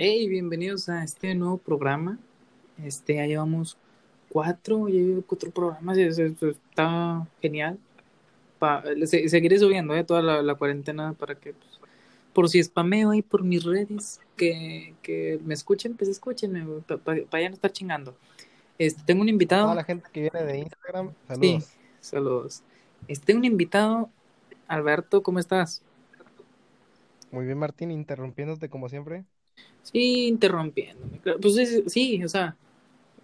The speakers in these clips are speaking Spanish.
Hey, bienvenidos a este nuevo programa. Este, ya llevamos cuatro, ya llevo cuatro programas y eso, eso está genial. Pa- se- seguiré subiendo eh, toda la, la cuarentena para que, pues, por si spameo ahí por mis redes, que, que me escuchen, pues escúchenme, para ya no estar chingando. Este, tengo un Toda invitado. la gente que viene de Instagram, Sí, saludos. saludos. Este, tengo un invitado. Alberto, ¿cómo estás? Muy bien, Martín, interrumpiéndote como siempre. Sí, interrumpiéndome. Pues sí, sí, o sea,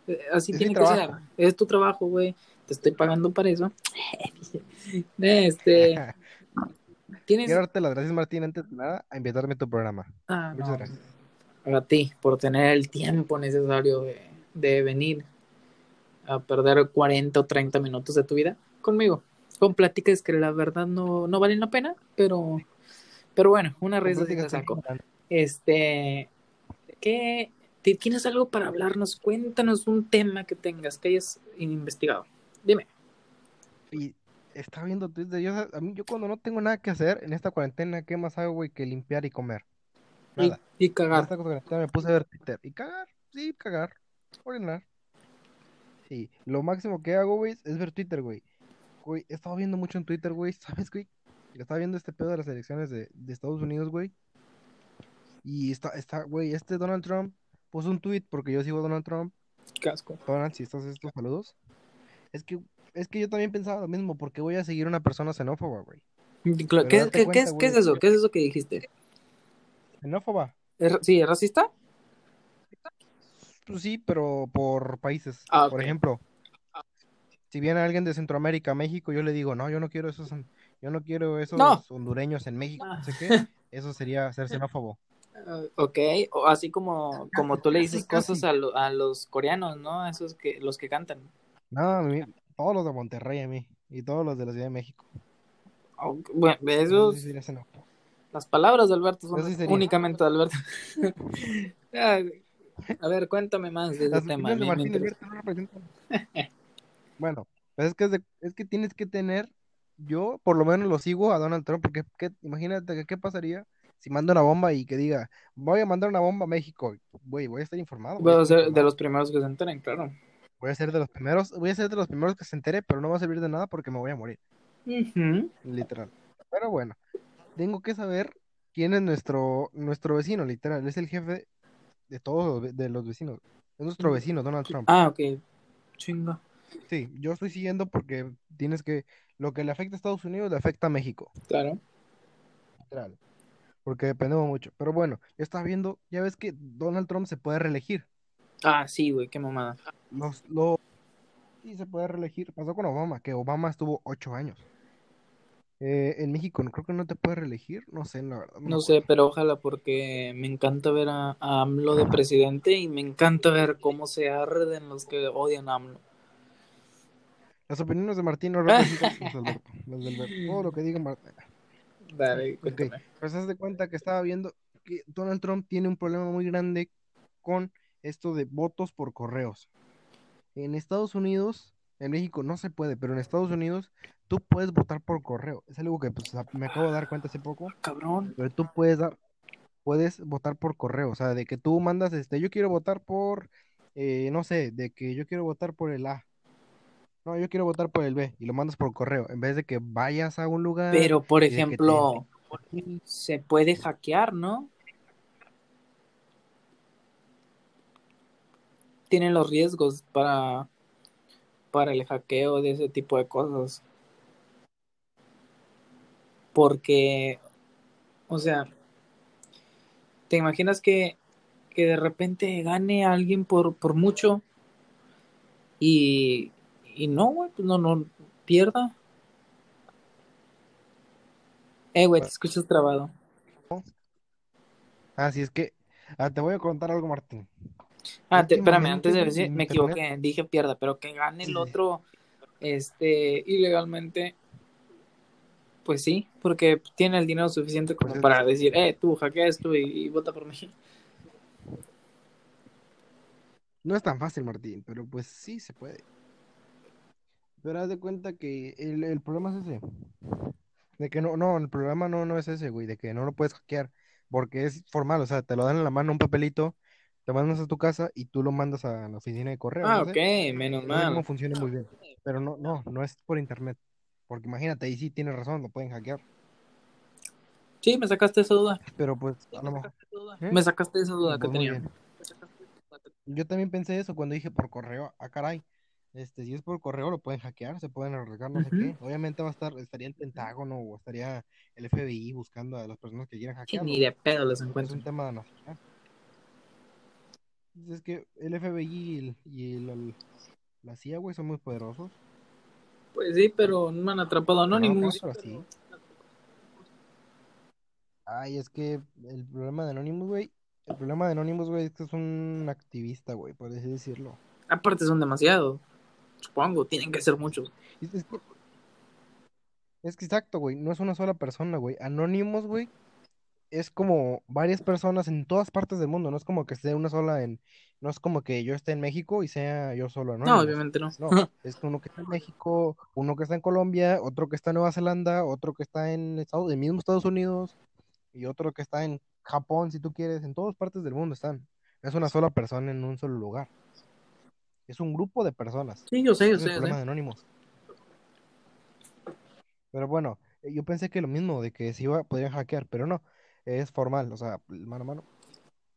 eh, así Es tiene que ser. trabajo. Es tu trabajo, güey. Te estoy pagando para eso. Este, tienes. Quiero darte las gracias, Martín, antes de nada, a invitarme a tu programa. Ah, Muchas no, gracias. a ti por tener el tiempo necesario de, de venir a perder 40 o 30 minutos de tu vida conmigo. Con pláticas que la verdad no, no valen la pena, pero, pero bueno, una pláticas te saco. Este, ¿qué? ti- ¿Tienes algo para hablarnos? Cuéntanos un tema que tengas, que hayas investigado. Dime. Y estaba viendo Twitter. Yo, a mí, yo cuando no tengo nada que hacer en esta cuarentena, ¿qué más hago, güey, que limpiar y comer? Y, Nada. y cagar. esta cuarentena me puse a ver Twitter. Y cagar, sí, cagar. Orinar. Sí, lo máximo que hago, güey, es ver Twitter, güey. Güey, he estado viendo mucho en Twitter, güey, ¿sabes, güey? Estaba viendo este pedo de las elecciones de, de Estados Unidos, güey. Y está, está, güey, este Donald Trump puso un tweet porque yo sigo a Donald Trump. Casco. Donald, si estás estos saludos. Es que, es que yo también pensaba lo mismo, porque voy a seguir una persona xenófoba, güey. ¿Qué, qué- qué cuenta, es, qué es eso? ¿Qué es eso que dijiste? ¿Xenófoba? ¿Es ¿Sí, es racista? Pues sí, pero por países. Ah, Por ejemplo, si viene alguien de Centroamérica a México, yo le digo, no, yo no quiero esos, yo no quiero esos No. hondureños en México, no sé qué. Eso sería ser xenófobo. Ah, ok, o así como, como tú le dices Casi, cosas a, lo- a los coreanos, ¿no? Esos que, los que cantan. No, a mí- todos los de Monterrey a mí, y todos los de la Ciudad de México. Oh, Bueno, Eso esos, sí las palabras de Alberto son sí únicamente de Alberto. A ver, cuéntame más de ese Las tema. de Martín. Alberto. Bueno, pues es que, es, de- es que tienes que tener, yo por lo menos lo sigo a Donald Trump, porque ¿qué- imagínate que qué pasaría si manda una bomba y que diga, voy a mandar una bomba a México, güey, voy a estar informado, voy a Voy a estar ser de los primeros que se enteren, claro. Voy a ser de los primeros, voy a ser de los primeros que se entere, pero no va a servir de nada porque me voy a morir, literal. Pero bueno, tengo que saber quién es nuestro, nuestro vecino, literal, es el jefe de todos los, de los vecinos. Es nuestro vecino, Donald Trump. Ah, ok. Chinga. Sí, yo estoy siguiendo porque tienes que, lo que le afecta a Estados Unidos le afecta a México, Claro. literal, porque dependemos mucho. Pero bueno, yo estaba viendo, ya ves que Donald Trump se puede reelegir. Ah, sí, güey, qué mamada. Los, lo, sí se puede reelegir. Pasó con Obama, que Obama estuvo ocho años. Eh, en México no creo que no te puede reelegir, no sé, la verdad, no sé, pero ojalá porque me encanta ver a, a AMLO de presidente y me encanta ver cómo se arden los que odian a AMLO. Las opiniones de Martín no representan las de Alberto, las de Alberto. Todo lo que diga Martín. Dale, Ok, cuéntame. pues haz de cuenta que estaba viendo que Donald Trump tiene un problema muy grande con esto de votos por correos. En Estados Unidos, en México no se puede, pero en Estados Unidos tú puedes votar por correo. Es algo que pues, me acabo de dar cuenta hace poco, Cabrón. pero tú puedes dar, puedes votar por correo, o sea, de que tú mandas, este, yo quiero votar por, eh, no sé, de que yo quiero votar por el A. No, yo quiero votar por el B y lo mandas por correo, en vez de que vayas a un lugar Pero, por te ejemplo, se puede hackear, ¿no? Tienen los riesgos para, para el hackeo de ese tipo de cosas. Porque, o sea, ¿te imaginas que, que de repente gane alguien por, por mucho y, y no, güey, pues no, no pierda? Eh, güey, te escuchas trabado. Así es que ah, te voy a contar algo, Martín. Ah, te- espérame, antes de decir, me internet- equivoqué, dije pierda, pero que gane el Sí. otro, este, ilegalmente, pues sí, porque tiene el dinero suficiente como Pues es- para decir, eh, tú hackea esto y, y vota por mí. No es tan fácil, Martín, pero pues sí se puede. Pero haz de cuenta que el, el problema es ese. De que no, no, el problema no, no es ese, güey, de que no lo puedes hackear, porque es formal, o sea, te lo dan en la mano un papelito, te mandas a tu casa y tú lo mandas a la oficina de correo, Ah, no ok, sé. menos No mal. funciona muy bien, pero no, no, no es por internet, porque imagínate, ahí sí tienes razón, lo pueden hackear, Sí, me sacaste esa duda. pero pues a lo mejor, ¿eh? Me sacaste esa Sí, duda que pues muy tenía. Yo también pensé eso cuando dije por correo, ah, caray. Este, si es por correo lo pueden hackear, se pueden arriesgar, no sé qué. Obviamente va a estar, estaría el Pentágono o estaría el FBI buscando a las personas que quieran Sí, hackearlo. ni de pedo les Es encuentro. un tema nacional. Es que el FBI y, el- y el- la CIA, güey, son muy poderosos. Pues sí, pero no me han atrapado a Anonymous. pero sí. Ay, es que el problema de Anonymous, güey, el problema de Anonymous, güey, es que es un activista, güey, por así decirlo. Aparte son demasiados. Supongo, tienen que ser muchos. Es, que, es que exacto, güey, no es una sola persona, güey. Anonymous, güey, es como varias personas en todas partes del mundo, no es como que esté una sola en, no es como que yo esté en México y sea yo solo No, Anonymous. obviamente no. No, es uno que está en México, uno que está en Colombia, otro que está en Nueva Zelanda, otro que está en Estados, el mismo Estados Unidos y otro que está en Japón, si tú quieres, en todas partes del mundo están. No es una sola persona en un solo lugar. Es un grupo de personas. Sí, yo sé, yo sé, yo. Pero bueno, eh, yo pensé que lo mismo, de que se iba, podrían hackear, pero no, es formal, o sea, mano a mano.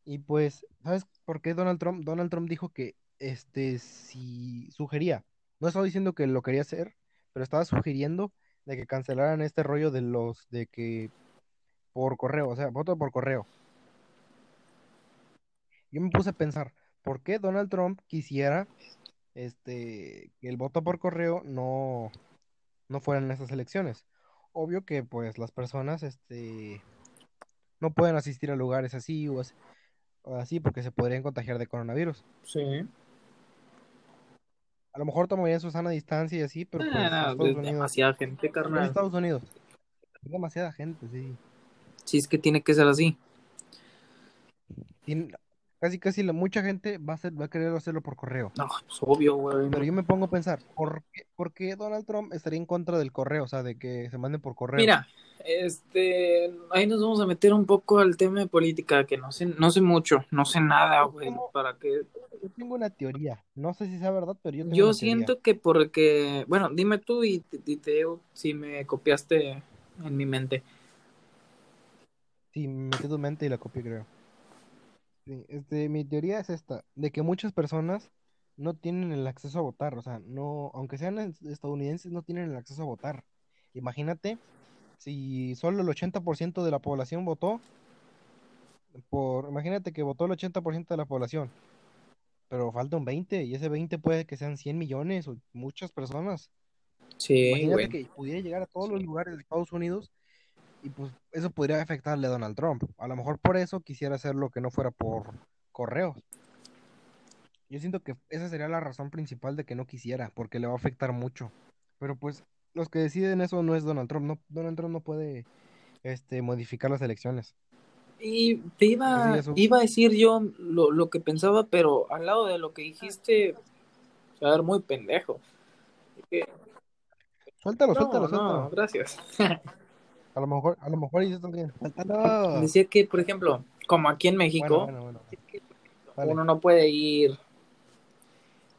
Y pues, ¿sabes por qué Donald Trump? Donald Trump dijo que, este, si sugería, no estaba diciendo que lo quería hacer, pero estaba sugiriendo de que cancelaran este rollo de los, de que por correo, o sea, voto por correo. Yo me puse a pensar, ¿por qué Donald Trump quisiera, este, que el voto por correo no, no fuera en esas elecciones? Obvio que, pues, las personas, este, no pueden asistir a lugares así o así, o así porque se podrían contagiar de coronavirus. Sí. A lo mejor tomarían su sana distancia y así, pero Ah, pues no, Estados es Unidos, demasiada gente, carnal. Estados Unidos, es demasiada gente, sí. Sí, es que tiene que ser así. Tien- casi casi la, mucha gente va a hacer, va a querer hacerlo por correo. No, pues obvio, güey. Pero yo me pongo a pensar, ¿por qué, por qué Donald Trump estaría en contra del correo? O sea, de que se manden por correo. Mira, este, ahí nos vamos a meter un poco al tema de política, que no sé, no sé mucho, no sé nada, güey, para que Yo tengo una teoría, no sé si sea verdad, pero yo tengo yo una teoría. siento que porque, bueno, dime tú y, te- y te digo si me copiaste en mi mente. Sí, me metí tu mente y la copié, creo. Sí, este, mi teoría es esta, de que muchas personas no tienen el acceso a votar, o sea, no, aunque sean es- estadounidenses, no tienen el acceso a votar. Imagínate si solo el 80% de la población votó, por, imagínate que votó el 80% de la población, pero falta un 20 y ese 20 puede que sean 100 millones o muchas personas. Sí, Imagínate que pudiera llegar a todos los lugares de Estados Unidos y pues eso podría afectarle a Donald Trump. A lo mejor por eso quisiera hacerlo que no fuera por correos. Yo siento que esa sería la razón principal de que no quisiera, porque le va a afectar mucho. Pero pues los que deciden eso no es Donald Trump, no, Donald Trump no puede este, modificar las elecciones. Y te iba, iba a decir yo lo, lo que pensaba, pero al lado de lo que dijiste, se va a ver muy pendejo. Que- Suéltalo, No, suéltalo, no, suéltalo. gracias. A lo mejor, a lo mejor y está bien. Suéltalo. Decía que, por ejemplo, como aquí en México, bueno, bueno. Dale. uno no puede ir.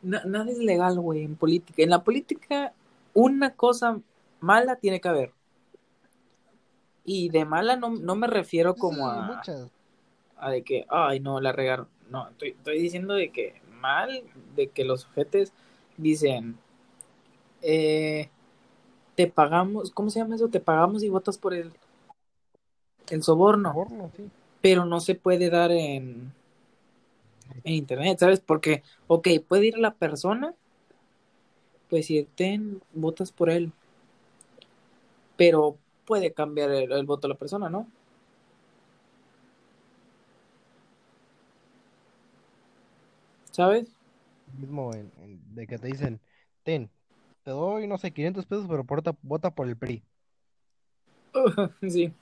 Na- nada es legal, güey, en política. En la política, una cosa mala tiene que haber. Y de mala no, no me refiero como Sí, a, muchas. a de que, ay, no, la regaron. No, estoy, estoy diciendo de que mal, de que los sujetes dicen, eh, te pagamos, ¿cómo se llama eso? Te pagamos y votas por el, el soborno. Soborno, sí. pero no se puede dar en, en internet, ¿sabes? Porque, ok, puede ir la persona, pues si ten, votas por él, pero puede cambiar el, el voto a la persona, ¿no? ¿Sabes? Mismo en, en- de que te dicen, ten, te doy, no sé, 500 pesos, pero porta- vota por el PRI, sí,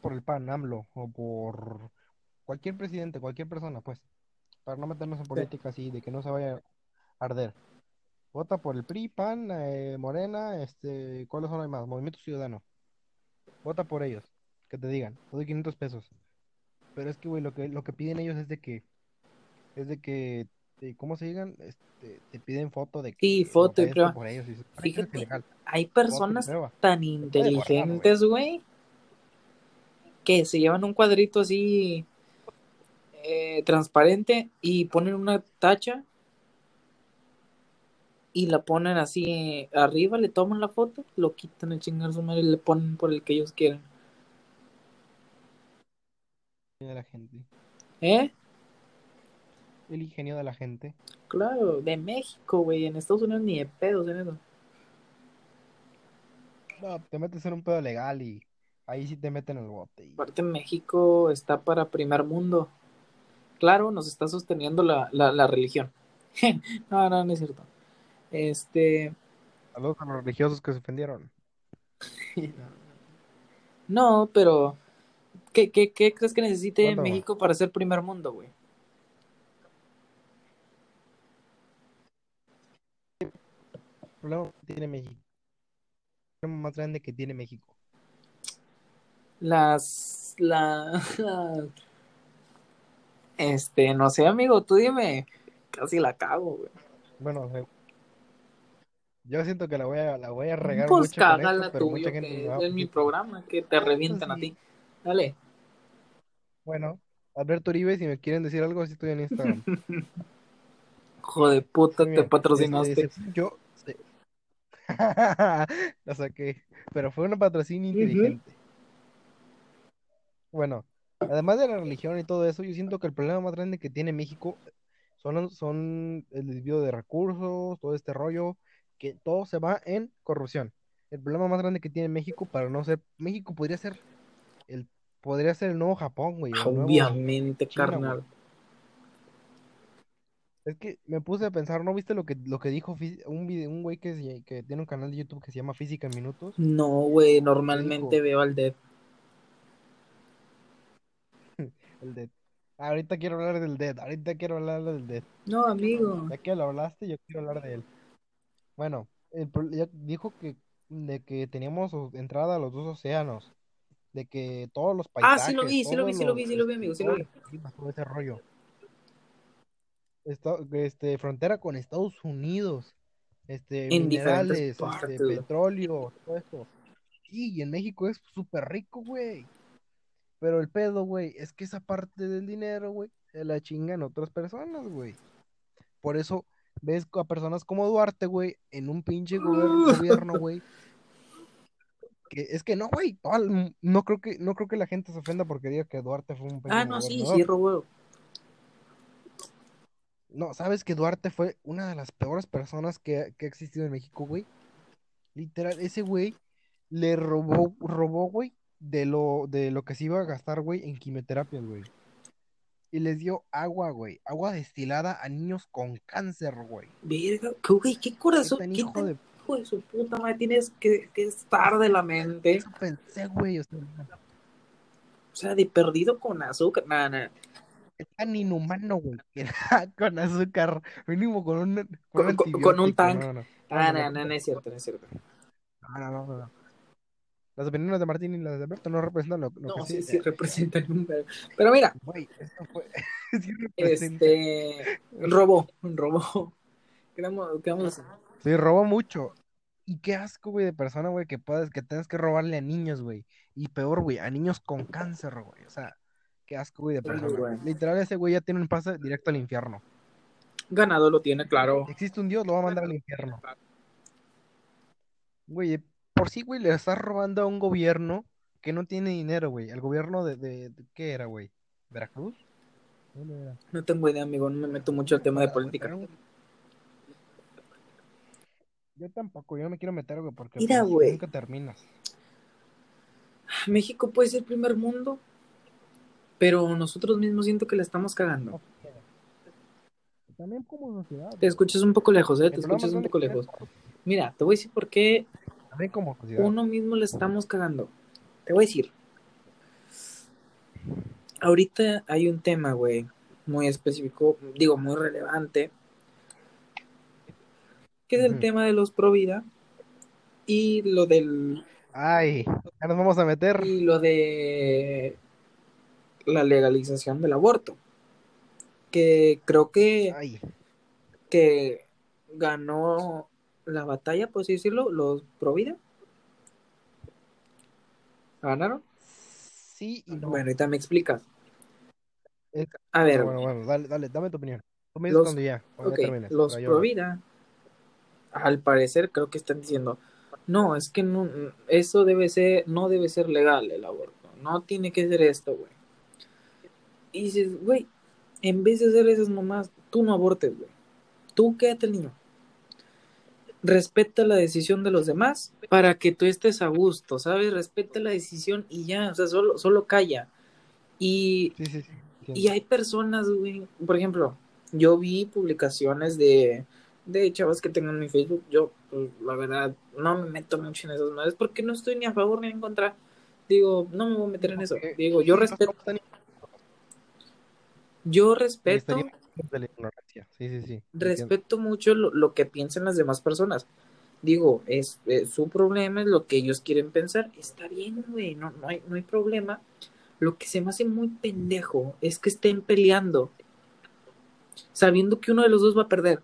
por el PAN, AMLO, o por cualquier presidente, cualquier persona, pues, para no meternos en política así, de que no se vaya a arder. Vota por el PRI, PAN, eh, Morena, este, ¿cuáles son los más? Movimiento Ciudadano. Vota por ellos. que te digan, te doy 500 pesos. Pero es que, güey, lo que, lo que piden ellos es de que, es de que, de- ¿cómo se digan? Este, te piden foto de que Sí, foto por ellos. Y dices, "Para qué es Fíjate, ilegal". hay personas tan inteligentes, güey, que se llevan un cuadrito así eh, transparente y ponen una tacha y la ponen así eh, arriba, le toman la foto, lo quitan el chingar su madre y le ponen por el que ellos quieran. de la gente. ¿Eh? El ingenio de la gente. Claro, de México, güey, en Estados Unidos ni de pedos en eso. No, te metes en un pedo legal y ahí sí te meten el bote. y- Aparte México está para primer mundo. Claro, nos está sosteniendo la, la, la religión. no, no, no es cierto. Este, Saludos a los religiosos que se ofendieron. no, pero ¿qué, qué, qué crees que necesite. México para ser primer mundo, güey? Problema que tiene México. El problema más grande que tiene México. Las, la, este, no sé, amigo, tú dime. Casi la cago, güey. Bueno, yo siento que la voy a, la voy a regar Pues mucho con cágala esto, pero mucha gente va a es mi programa, que te revientan a sí. ti. Dale. Bueno, Alberto Uribe, si me quieren decir algo, así estoy en Instagram. Hijo de puta, Sí, te patrocinaste. este, según yo. La saqué, pero fue un patrocinio inteligente. Bueno, además de la religión y todo eso, yo siento que el problema más grande que tiene México son, son el desvío de recursos, todo este rollo, que todo se va en corrupción. El problema más grande que tiene México, para no ser, México podría ser el, podría ser el nuevo Japón, güey, Obviamente, China, carnal. güey. Es que me puse a pensar, ¿no viste lo que, lo que dijo un video, un güey que, se- que tiene un canal de YouTube que se llama Física en Minutos? No, güey, normalmente veo al Dead. El de... Ahorita quiero hablar del Dead, ahorita quiero hablar del Dead. No, amigo. Ya que lo hablaste, yo quiero hablar de él. Bueno, el pro- ya dijo que, de que teníamos o- entrada a los dos océanos, de que todos los Ah, sí lo vi, sí lo vi, todos sí lo vi, sí lo vi, amigo, sí lo vi. todo ese rollo. Esto- este, frontera con Estados Unidos, este, En minerales, este, petróleo, todo esto. Sí, y en México es súper rico, güey. Pero el pedo, güey, es que esa parte del dinero, güey, se la chingan otras personas, güey. Por eso ves a personas como Duarte, güey, en un pinche gobierno, güey. Que es que no, güey, no creo que no creo que la gente se ofenda porque diga que Duarte fue un Ah, no, sí, sí, robó. No, ¿sabes que Duarte fue una de las peores personas que, que ha existido en México, güey? Literal, ese güey le robó, robó, güey, de lo, de lo que se iba a gastar, güey, en quimioterapias, güey. Y les dio agua, güey, agua destilada a niños con cáncer, güey. Verga, que, güey, qué corazón, tan qué hijo tan de- hijo de su puta madre tienes que, que estar de la mente. Eso pensé, güey, o sea, O sea, de perdido con azúcar. Nada, nada. Tan inhumano, güey, con azúcar, mínimo con un, Con- un con- con un antibiótico, tank. no, no. Ah, no, no, no, no, no es cierto, no es cierto. No, no, no, no. Las opiniones de Martín y las de Alberto no representan lo, lo No, que sí, sí. sí, representan un. Pero mira, Güey, esto fue. sí representa. este. Robó, robó. ¿Qué vamos, qué vamos a hacer? Sí, robó mucho. Y qué asco, güey, de persona, güey, que puedes, que tengas que robarle a niños, güey. Y peor, güey, a niños con cáncer, güey. O sea, qué asco, güey, de Sí, persona. güey. Literal, ese güey ya tiene un pase directo al infierno. Ganado lo tiene, claro. Existe un Dios, lo va a mandar al infierno. Güey, por sí, güey, le estás robando a un gobierno que no tiene dinero, güey. El gobierno de, de, de- ¿qué era, güey? ¿Veracruz? ¿Dónde era? No tengo idea, amigo, no me meto mucho al tema de política. Yo tampoco, yo no me quiero meter, güey, porque Mira, pues, güey. nunca terminas. México puede ser primer mundo, pero nosotros mismos siento que la estamos cagando. También como sociedad. Te escuchas un poco lejos, ¿eh? Te escuchas un poco lejos. Mira, te voy a decir por qué También como sociedad. uno mismo le estamos cagando. Te voy a decir. Ahorita hay un tema, güey, muy específico, digo, muy relevante, que es el tema de los pro vida y lo del Ay, Ya nos vamos a meter. Y lo de la legalización del aborto. Que creo que, Ay, que ganó la batalla, por así decirlo, los pro vida. ¿Ganaron? sí y no. Bueno, ahorita me explicas. A ver, Bueno, bueno, dale, dale, dame tu opinión. Tú me dices Los- ya, cuando ok, ya termines. los para yo pro hablar. vida, al parecer, creo que están diciendo, no, es que no, eso debe ser, no debe ser legal el aborto, no tiene que ser esto, güey. Y dices, güey, en vez de hacer esas nomás, tú no abortes, güey. Tú quédate el niño. Respeta la decisión de los demás para que tú estés a gusto, ¿sabes? Respeta la decisión y ya, o sea, solo, solo calla. Y Sí, sí, sí. y hay personas, güey, por ejemplo, yo vi publicaciones de, de chavas que tengo en mi Facebook. Yo, pues, la verdad, no me meto mucho en esas madres porque no estoy ni a favor ni en contra. Digo, no me voy a meter en eso. Digo, yo respeto, yo respeto, estaría de la ignorancia. Sí, sí, sí. entiendo. respeto mucho lo, lo que piensan las demás personas. Digo, es, es su problema, es lo que ellos quieren pensar. Está bien, güey, no, no, hay, no hay problema. Lo que se me hace muy pendejo es que estén peleando sabiendo que uno de los dos va a perder.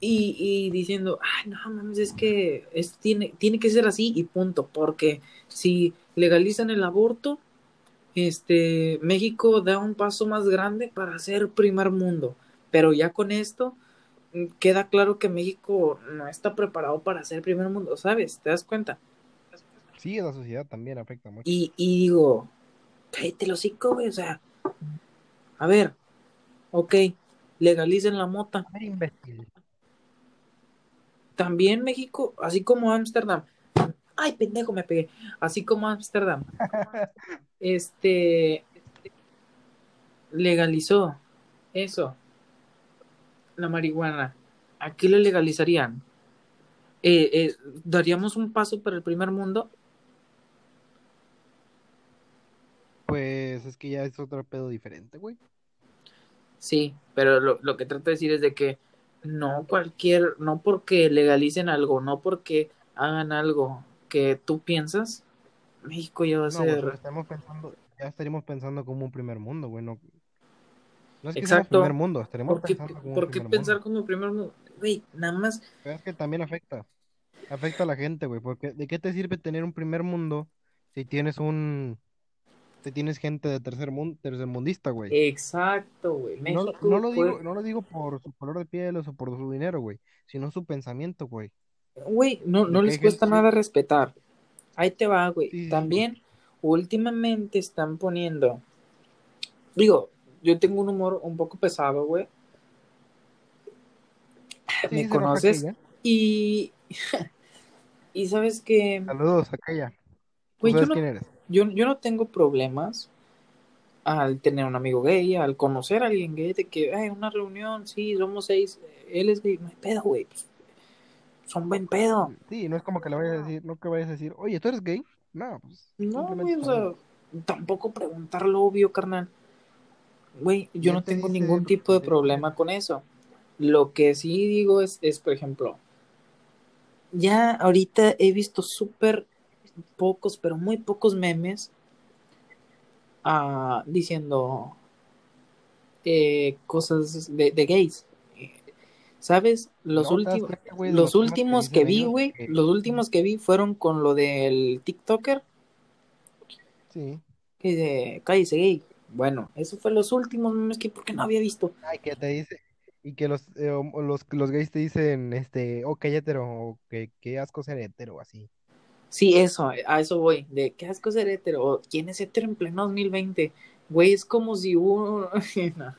Y, y diciendo, ay, no mames, es que es, tiene, tiene que ser así y punto, porque si legalizan el aborto, este, México da un paso más grande para ser primer mundo, pero ya con esto mm, queda claro que México no está preparado para ser primer mundo, ¿sabes? ¿Te das cuenta? Sí, la sociedad también afecta mucho. Y, y digo, cállate el hocico, güey, o sea, a ver, ok, legalicen la mota. A ver, imbécil. También México, así como Ámsterdam, ay, pendejo, me pegué, así como Ámsterdam, este, legalizó eso, la marihuana. ¿A qué le legalizarían? Eh, eh, ¿Daríamos un paso para el primer mundo? Pues es que ya es otro pedo diferente, güey. Sí, pero lo, lo que trato de decir es de que no cualquier, no porque legalicen algo, no porque hagan algo que tú piensas, México ya va a No, ser... pero estamos pensando, ya estaríamos pensando como un primer mundo, güey. No, no es que Exacto. primer mundo, estaremos ¿Por qué, pensando como un por qué primer pensar mundo. como primer mundo? Güey, nada más, Pero es que también afecta. Afecta a la gente, güey. Porque ¿de qué te sirve tener un primer mundo si tienes un. Si tienes gente de tercer mundo, tercermundista, güey? exacto, güey. No, lo- no lo digo, no lo digo por su color de piel o por su dinero, güey. Sino su pensamiento, güey. Güey, no, no les cuesta gente- nada respetar. Ahí te va, güey. Sí. También, últimamente están poniendo. Digo, yo tengo un humor un poco pesado, güey. Sí, ¿Me conoces? Y. y sabes que. Saludos, aquella. ¿Tú Güey, yo no, quién eres? yo, yo no tengo problemas al tener un amigo gay, al conocer a alguien gay, de que, ay, una reunión, sí, somos seis, él es gay, no hay pedo, güey. pues, son buen pedo. Sí, no es como que le vayas a decir, no que vayas a decir, oye, ¿tú eres gay? No, pues No, güey, o sea, tampoco preguntar lo obvio, carnal. Güey, yo no te tengo dice- ningún tipo de problema con eso. Lo que sí digo es, es por ejemplo, ya ahorita he visto súper pocos, pero muy pocos memes ah, diciendo eh, cosas de, de gays. ¿Sabes? Los, No, ¿te das últimos de los los temas que últimos que vi, güey, Que- los últimos que vi fueron con lo del TikToker Sí. que dice, cállese gay. Bueno, eso fue los últimos memes que porque no había visto. Ay, que te dice, y que los, eh, los, los gays te dicen, este, oh, que hetero, o que, que asco ser hetero, así. Sí, eso, a eso voy. De qué asco ser hetero. o ¿Quién es hetero en pleno 2020? Güey, es como si uno. No,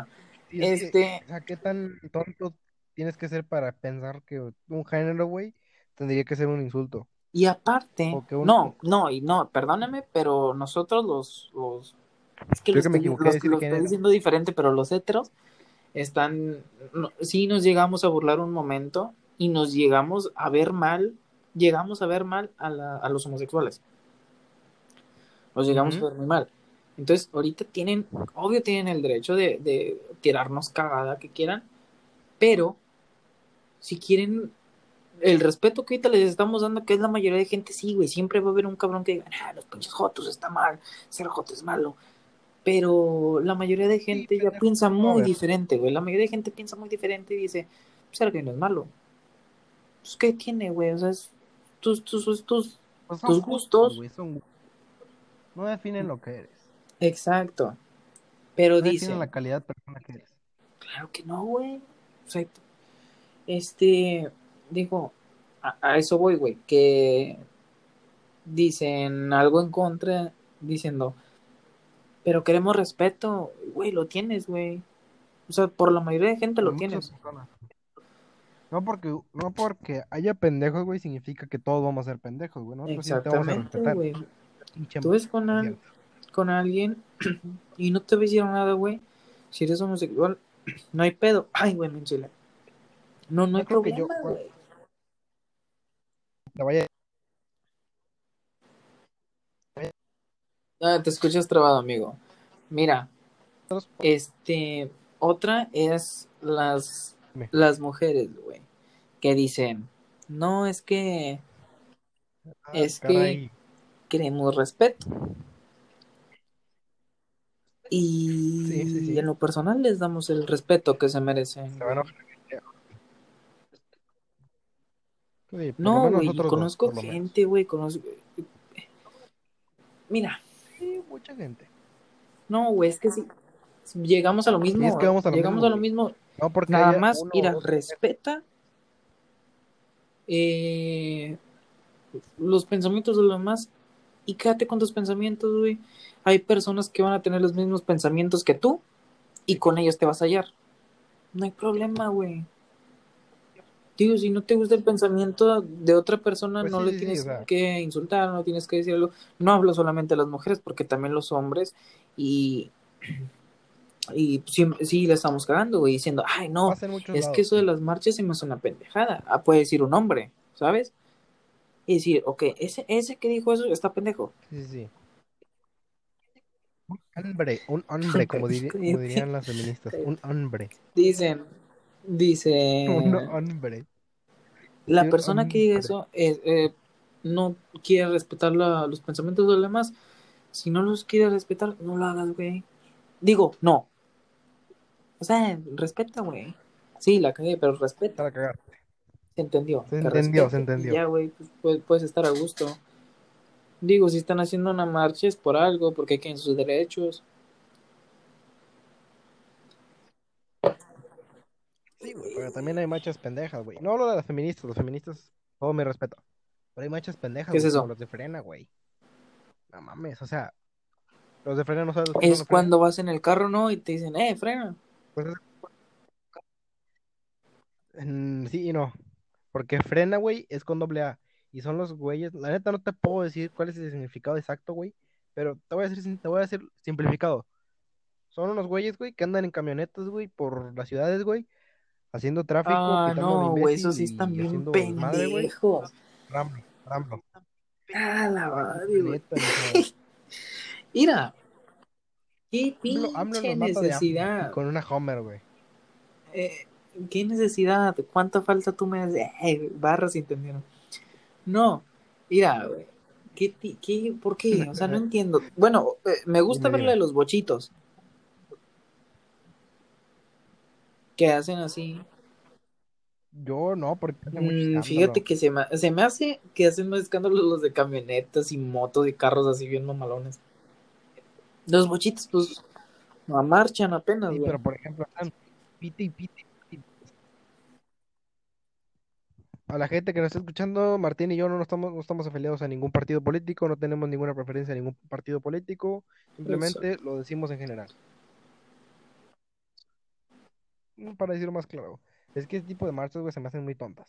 no. Sí, es que, Este, o sea, ¿qué tan tonto tienes que ser para pensar que un género, güey, tendría que ser un insulto? y aparte, un- no, no, y no, perdóname, pero nosotros los, los es que Creo lo que me estoy, equivoqué lo- de decir lo quién estoy diciendo diferente, pero los heteros están, no, sí nos llegamos a burlar un momento y nos llegamos a ver mal, llegamos a ver mal a, la- a los homosexuales. Los llegamos a ver muy mal. Entonces, ahorita tienen, obvio tienen el derecho de, de tirarnos cagada que quieran, pero si quieren el respeto que ahorita les estamos dando, que es la mayoría de gente, sí, güey, siempre va a haber un cabrón que diga, ah, los pinches jotos está mal, ser joto es malo. Pero la mayoría de gente ya piensa muy diferente, güey. La mayoría de gente piensa muy diferente y dice, pues ser gay no es malo. Pues, ¿qué tiene, güey? O sea, es tus, tus, tus, tus- Pues son tus gustos. güey, son gustos. No definen lo que eres. Exacto. Pero No dice, la calidad de persona que eres. claro que no, güey. O sea, este, digo, a, a eso voy, güey, que dicen algo en contra, diciendo, pero queremos respeto, güey, lo tienes, güey. O sea, por la mayoría de gente lo Por tienes. personas. No porque, no porque haya pendejos, güey, significa que todos vamos a ser pendejos, güey. A Exactamente, güey. Tú ves con, es al- cierto. Con alguien y no te hicieron nada, güey. Si eres homosexual, no hay pedo. Ay, güey, me enchilé. No, no hay creo que yo- problema, güey. Te vaya Ah, te escuchas trabado, amigo. Mira, este, otra es las, las mujeres, güey, que dicen, no, es que Ah, Es que- queremos respeto. Y Sí, sí, sí. en lo personal les damos el respeto que se merecen. Se van a güey. Sí, por lo No, güey, dos, conozco gente, güey, conozco... Mira, Sí, mucha gente. no, güey, es que si llegamos a lo mismo, es que vamos a lo llegamos mismo, a lo mismo, No porque nada más, uno mira, dos respeta eh, los pensamientos de los demás y quédate con tus pensamientos, güey. Hay personas que van a tener los mismos pensamientos que tú y con ellos te vas a hallar. No hay problema, güey. Digo, si no te gusta el pensamiento de otra persona, Pues no sí, le sí, tienes que insultar, no tienes que decirlo. No hablo solamente de las mujeres, porque también los hombres y, y sí, sí le estamos cagando, güey, diciendo, ay, no, es lados, que eso de las marchas se me hace una pendejada. Ah, puede decir un hombre, ¿sabes? Y decir, ok, ese, ese que dijo eso está pendejo. Sí, sí, hombre, un hombre, como, diri- como dirían las feministas. Un hombre. Dicen, dice, Un hombre. la persona que diga eso eh, eh, no quiere respetar la- los pensamientos de los demás. Si no los quiere respetar, no lo hagas, güey. Digo, no. O sea, respeta, güey. Sí, la cagué, pero respeta. Se entendió. Se entendió, se respete, entendió. y Ya, güey, pues, puedes estar a gusto. Digo, si están haciendo una marcha es por algo, porque quieren sus derechos. Sí, güey, pero también hay machas pendejas, güey. No hablo de las feministas, los feministas, todo mi respeto. Pero hay machas pendejas, ¿Qué es güey, eso? como los de frena, güey. No mames, o sea, los de frena no que Es cuando vas en el carro, ¿no? Y te dicen, eh, frena. Pues es- sí y no. Porque frena, güey, es con doble A. Y son los güeyes. La neta no te puedo decir cuál es el significado exacto, güey. Pero te voy a decir, te voy a decir simplificado. Son unos güeyes, güey, que andan en camionetas, güey, por las ciudades, güey. Haciendo tráfico, Ah, no, güey, esos sí están bien pendejos. Ramblo, ramblo. Ah, la madre, güey. Mira. Qué AMLO, AMLO necesidad. Con una Homer, güey. Eh, ¿Qué necesidad? ¿Cuánta falta tú me das? Eh, barras entendieron. No, mira, güey. ¿Qué, qué, ¿Por qué? O sea, no entiendo. Bueno, eh, me gusta ver la de los bochitos. Que hacen así. Yo no, porque hace mucho Mm, fíjate que se me, se me hace que hacen más escándalos los de camionetas y motos y carros así bien mamalones. Los bochitos, pues, no marchan apenas, Sí, güey. pero por ejemplo, están pite y pite y pite. A la gente que nos está escuchando, Martín y yo no, estamos, no estamos afiliados a ningún partido político, no tenemos ninguna preferencia a ningún partido político, simplemente lo decimos en general. Mm, Para decirlo más claro, es que este tipo de marchas, güey, se me hacen muy tontas.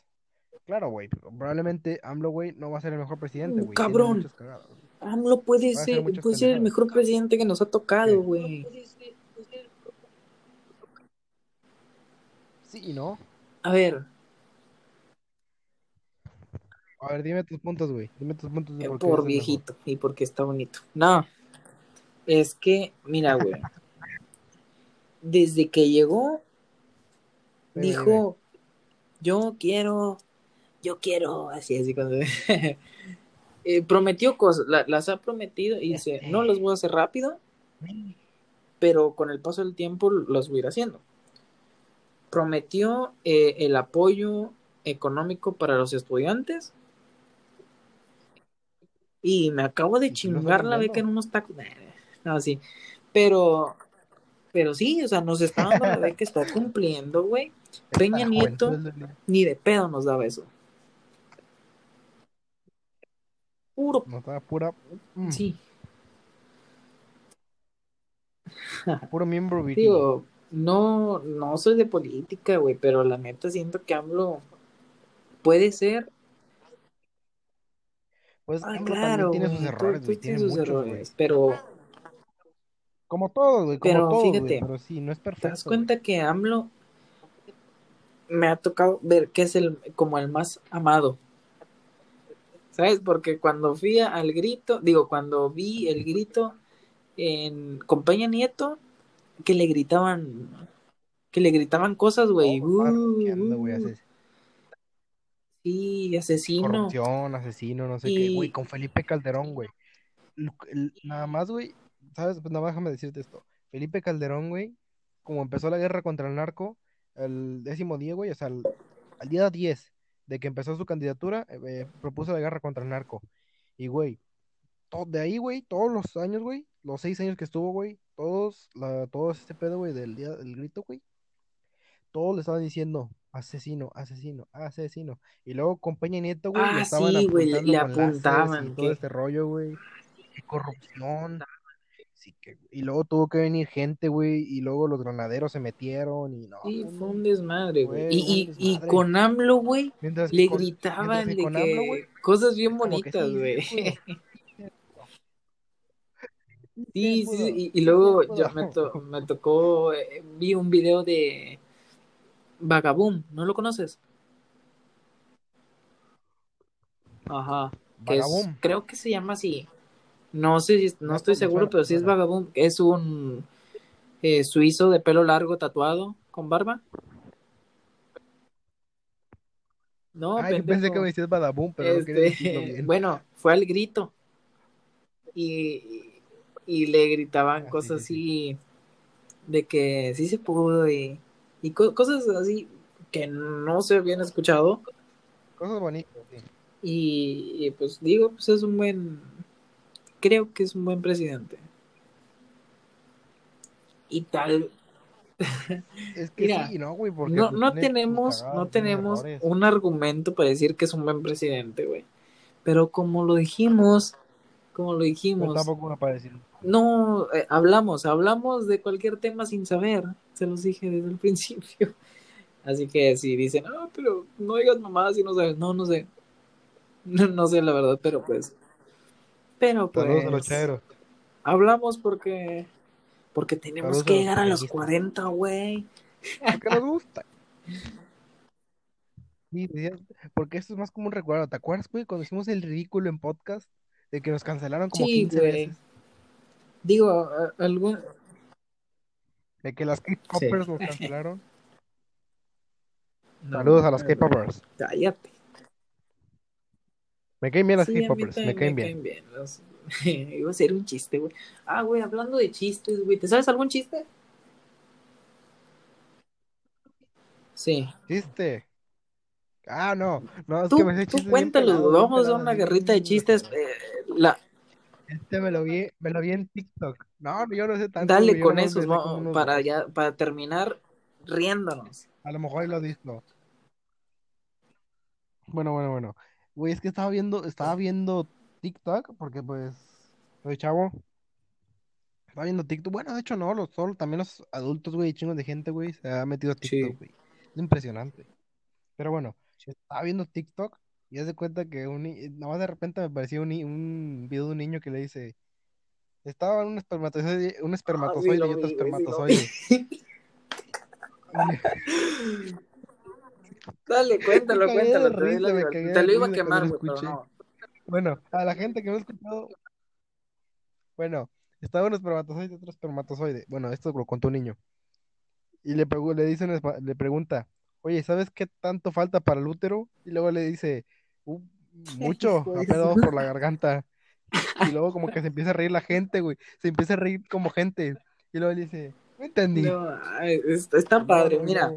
Claro, güey, probablemente AMLO, güey, no va a ser el mejor presidente, Uh, güey. cabrón. cagadas. AMLO puede Va ser, puede ser el mejor presidente que nos ha tocado, Sí. güey. Sí y no. A ver, A ver, dime tus puntos, güey. Dime tus puntos de por mejor. viejito y porque está bonito. No, es que, mira, güey. Desde que llegó, dijo, yo quiero yo quiero, así, así, cuando... eh, prometió cosas, la, las ha prometido y dice, no las voy a hacer rápido, pero con el paso del tiempo las voy a ir haciendo. Prometió eh, el apoyo económico para los estudiantes y me acabo de ¿Y si no está chingar la beca en unos tacos. No, sí, pero, pero sí, o sea, nos está dando la beca, está cumpliendo, güey. Peña Nieto ni de pedo nos daba eso. Puro, No estaba pura, mm, sí. puro miembro viril. Digo, no, no soy de política, güey, pero la neta siento que AMLO puede ser. Pues Ah, AMLO claro, tiene sus güey, tú- errores, tú güey. Tiene sus muchos, güey. errores, pero Como todos, güey. Como Pero todos, güey. fíjate, Pero sí, no es te perfecto. das cuenta que AMLO me ha tocado ver que es el como el más amado. ¿Sabes? Porque cuando fui al grito, digo, cuando vi el grito en con Peña Nieto, que le gritaban, que le gritaban cosas, güey. Estaban Uh, uh, sí, asesino. Corrupción, asesino, no sé qué. Güey, con Felipe Calderón, güey. El- Nada más, güey. ¿Sabes? Pues nada más déjame decirte esto. Felipe Calderón, güey, como empezó la guerra contra el narco, el décimo día, güey, o sea, al, al día 10 de que empezó su candidatura, eh, eh, propuso la guerra contra el narco. Y, güey, de ahí, güey, todos los años, güey, los seis años que estuvo, güey, todos, la, todo este pedo, güey, del día del grito, güey, todos le estaban diciendo asesino, asesino, asesino. Y luego con Peña Nieto, güey, le ah, estaban sí, güey, le, le y apuntaban todo este rollo, güey. Y corrupción. Sí que, y luego tuvo que venir gente, güey, y luego los granaderos se metieron y no, sí, fue un desmadre, güey. Y, y, con AMLO, güey, le con, gritaban de AMLO, que cosas bien bonitas, güey. sí Sí, y, y luego yo me, to- me tocó, eh, vi un video de Vagaboom, ¿no lo conoces? Ajá, que es, creo que se llama así. No sé, si- no Me, estoy me seguro, suena, pero sí es. Vagaboom. Es un eh, suizo de pelo largo tatuado con barba. No, Ay, yo pensé que me decías Badaboom, pero no Este, bien. bueno, fue al grito y, y le gritaban Ah, cosas sí, sí. así de que sí se pudo y, y co- cosas así que no se habían escuchado Cosas bonitas, sí. y, y, pues digo, pues es un buen, creo que es un buen presidente. Y tal, Es que mira, sí, no, güey, porque no, tenemos, no tenemos errores. un argumento para decir que es un buen presidente, güey. Pero como lo dijimos, como lo dijimos, tampoco para decir. No eh, hablamos, hablamos de cualquier tema sin saber, se los dije desde el principio. Así que si dicen, ah, pero no digas mamadas y no sabes, no, no sé, no, no sé la verdad, pero pues, pero los pues, cheros. hablamos porque, porque tenemos que los llegar a los periodistas. 40, güey. Porque nos gusta. Porque esto es más como un recuerdo. ¿Te acuerdas, güey, cuando hicimos el ridículo en podcast? De que nos cancelaron como Sí, 15 güey. veces. Digo, algún, De que las sí. K-Poppers nos cancelaron. No Saludos a las. K-Poppers. Cállate. Me caen bien las Sí, K-Poppers, me caen me bien. caen bien. los- Iba a ser un chiste, güey. Ah, güey, hablando de chistes, güey. ¿Te sabes algún chiste? Sí. ¿Chiste? Ah, no, no, es que me tú bien Vamos a una guerrita de chistes. eh, la, Este me lo vi, me lo vi en TikTok. No, yo no sé tanto, dale con nomás esos, unos para ya, para terminar riéndonos. A lo mejor ahí lo visto. Bueno, bueno, bueno. Güey, es que estaba viendo, estaba viendo TikTok, porque pues, soy chavo. Estaba viendo TikTok. Bueno, de hecho no, los, solo, también los adultos, güey, chingos de gente, güey, se ha metido a TikTok, Sí. güey. Es impresionante. Pero bueno, estaba viendo TikTok y haz de cuenta que un, ni- nada más de repente me pareció un, ni- un video de un niño que le dice, estaba un espermatozoide, un Ah, espermatozoide y otro espermatozoide. Dale, Me cuéntalo, cagué de cuéntalo. Te, doy la risa, me libertad. cagué Te de lo iba a risa cuando quemar, lo güey, pero escuché. no. Bueno, a la gente que no ha escuchado, bueno, estaba un espermatozoide y otro espermatozoide. Bueno, esto lo contó un niño. Y le, pregu- le dice un espa- le pregunta, oye, ¿sabes qué tanto falta para el útero? Y luego le dice, "Uh, mucho, vamos su- por la garganta. Y luego como que se empieza a reír la gente, güey. Se empieza a reír como gente. Y luego le dice, no entendí. No, está, está Y luego, padre, mira.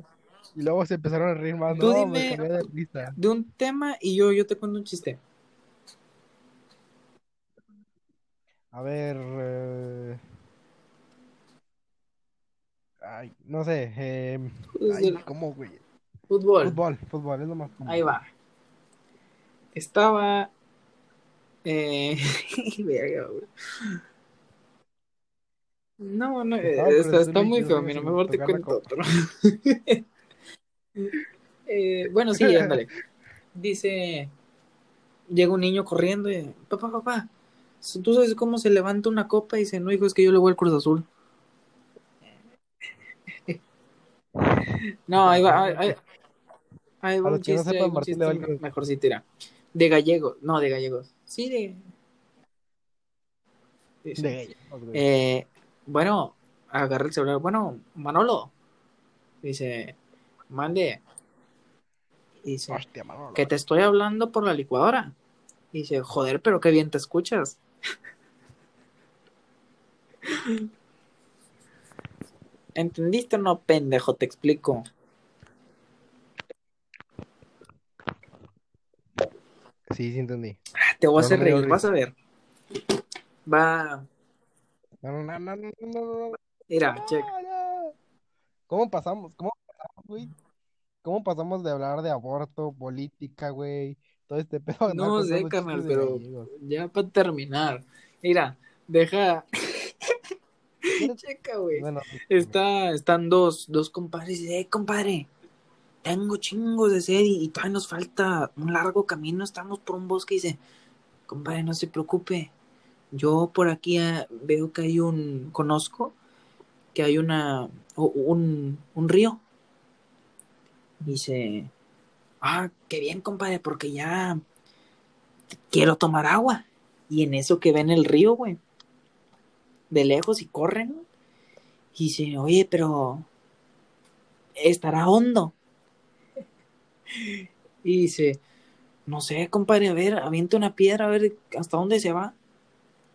y luego se empezaron a reír más. Tú No, me dime- cagué de risa. De un tema y yo, yo te cuento un chiste. A ver. eh, Ay, no sé. eh, Pues ay, ¿cómo, güey? fútbol. Fútbol, fútbol, es lo más común. Ahí va. Estaba. Eh... no, no, eh, está, muy feo. Mira, mejor te cuento otro. Eh, bueno, sí, ándale. Dice: Llega un niño corriendo y. Papá, papá. ¿Tú sabes cómo se levanta una copa? Y dice: No, hijo, es que yo le voy al Cruz Azul. No, ahí va, ahí, ahí- ahí va un no chiste, sepan, un chiste mejor si tira. De gallegos, no, de gallegos. Sí, de. De gallegos, eh, bueno, agarra el celular. Bueno, Manolo. Dice, mande. Dice, Hostia, Manolo. que te estoy hablando por la licuadora. Dice, joder, pero qué bien te escuchas. ¿Entendiste o no, pendejo? Te explico. Sí, sí entendí. Te voy a hacer no reír, vas a ver. Va, No, no, no, no, no, no, no, mira, no, check. ¿Cómo pasamos? ¿Cómo pasamos, güey? ¿Cómo pasamos de hablar de aborto, política, güey? Todo este pedo. No sé, carnal, pero ya para terminar. Mira, deja. Checa, güey. Bueno, Está, están dos, dos compadres y dice, eh, compadre, tengo chingos de sed y, todavía nos falta un largo camino, estamos por un bosque y dice, compadre, no se preocupe, yo por aquí ah, veo que hay un, conozco que hay una, un, un río. Dice, ah, qué bien, compadre, porque ya quiero tomar agua. Y en eso que ven el río, güey, de lejos y corren. Y dice, oye, pero estará hondo. Y dice, no sé, compadre, a ver, avienta una piedra, a ver hasta dónde se va.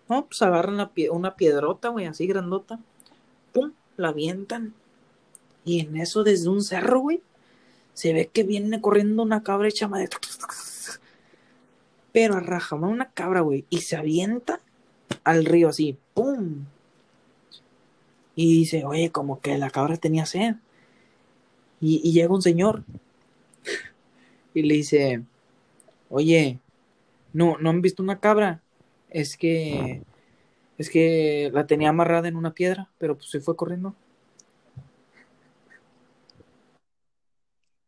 No, pues agarran la pie- una piedrota, güey, así grandota. Pum, la avientan. Y en eso, desde un cerro, güey, se ve que viene corriendo una cabra hecha madre. Pero a rajamar una cabra, güey, y se avienta al río así, ¡pum! Y dice, oye, como que la cabra tenía sed. Y llega un señor y le dice, oye, no, ¿no han visto una cabra? Es que, es que la tenía amarrada en una piedra, pero pues se fue corriendo.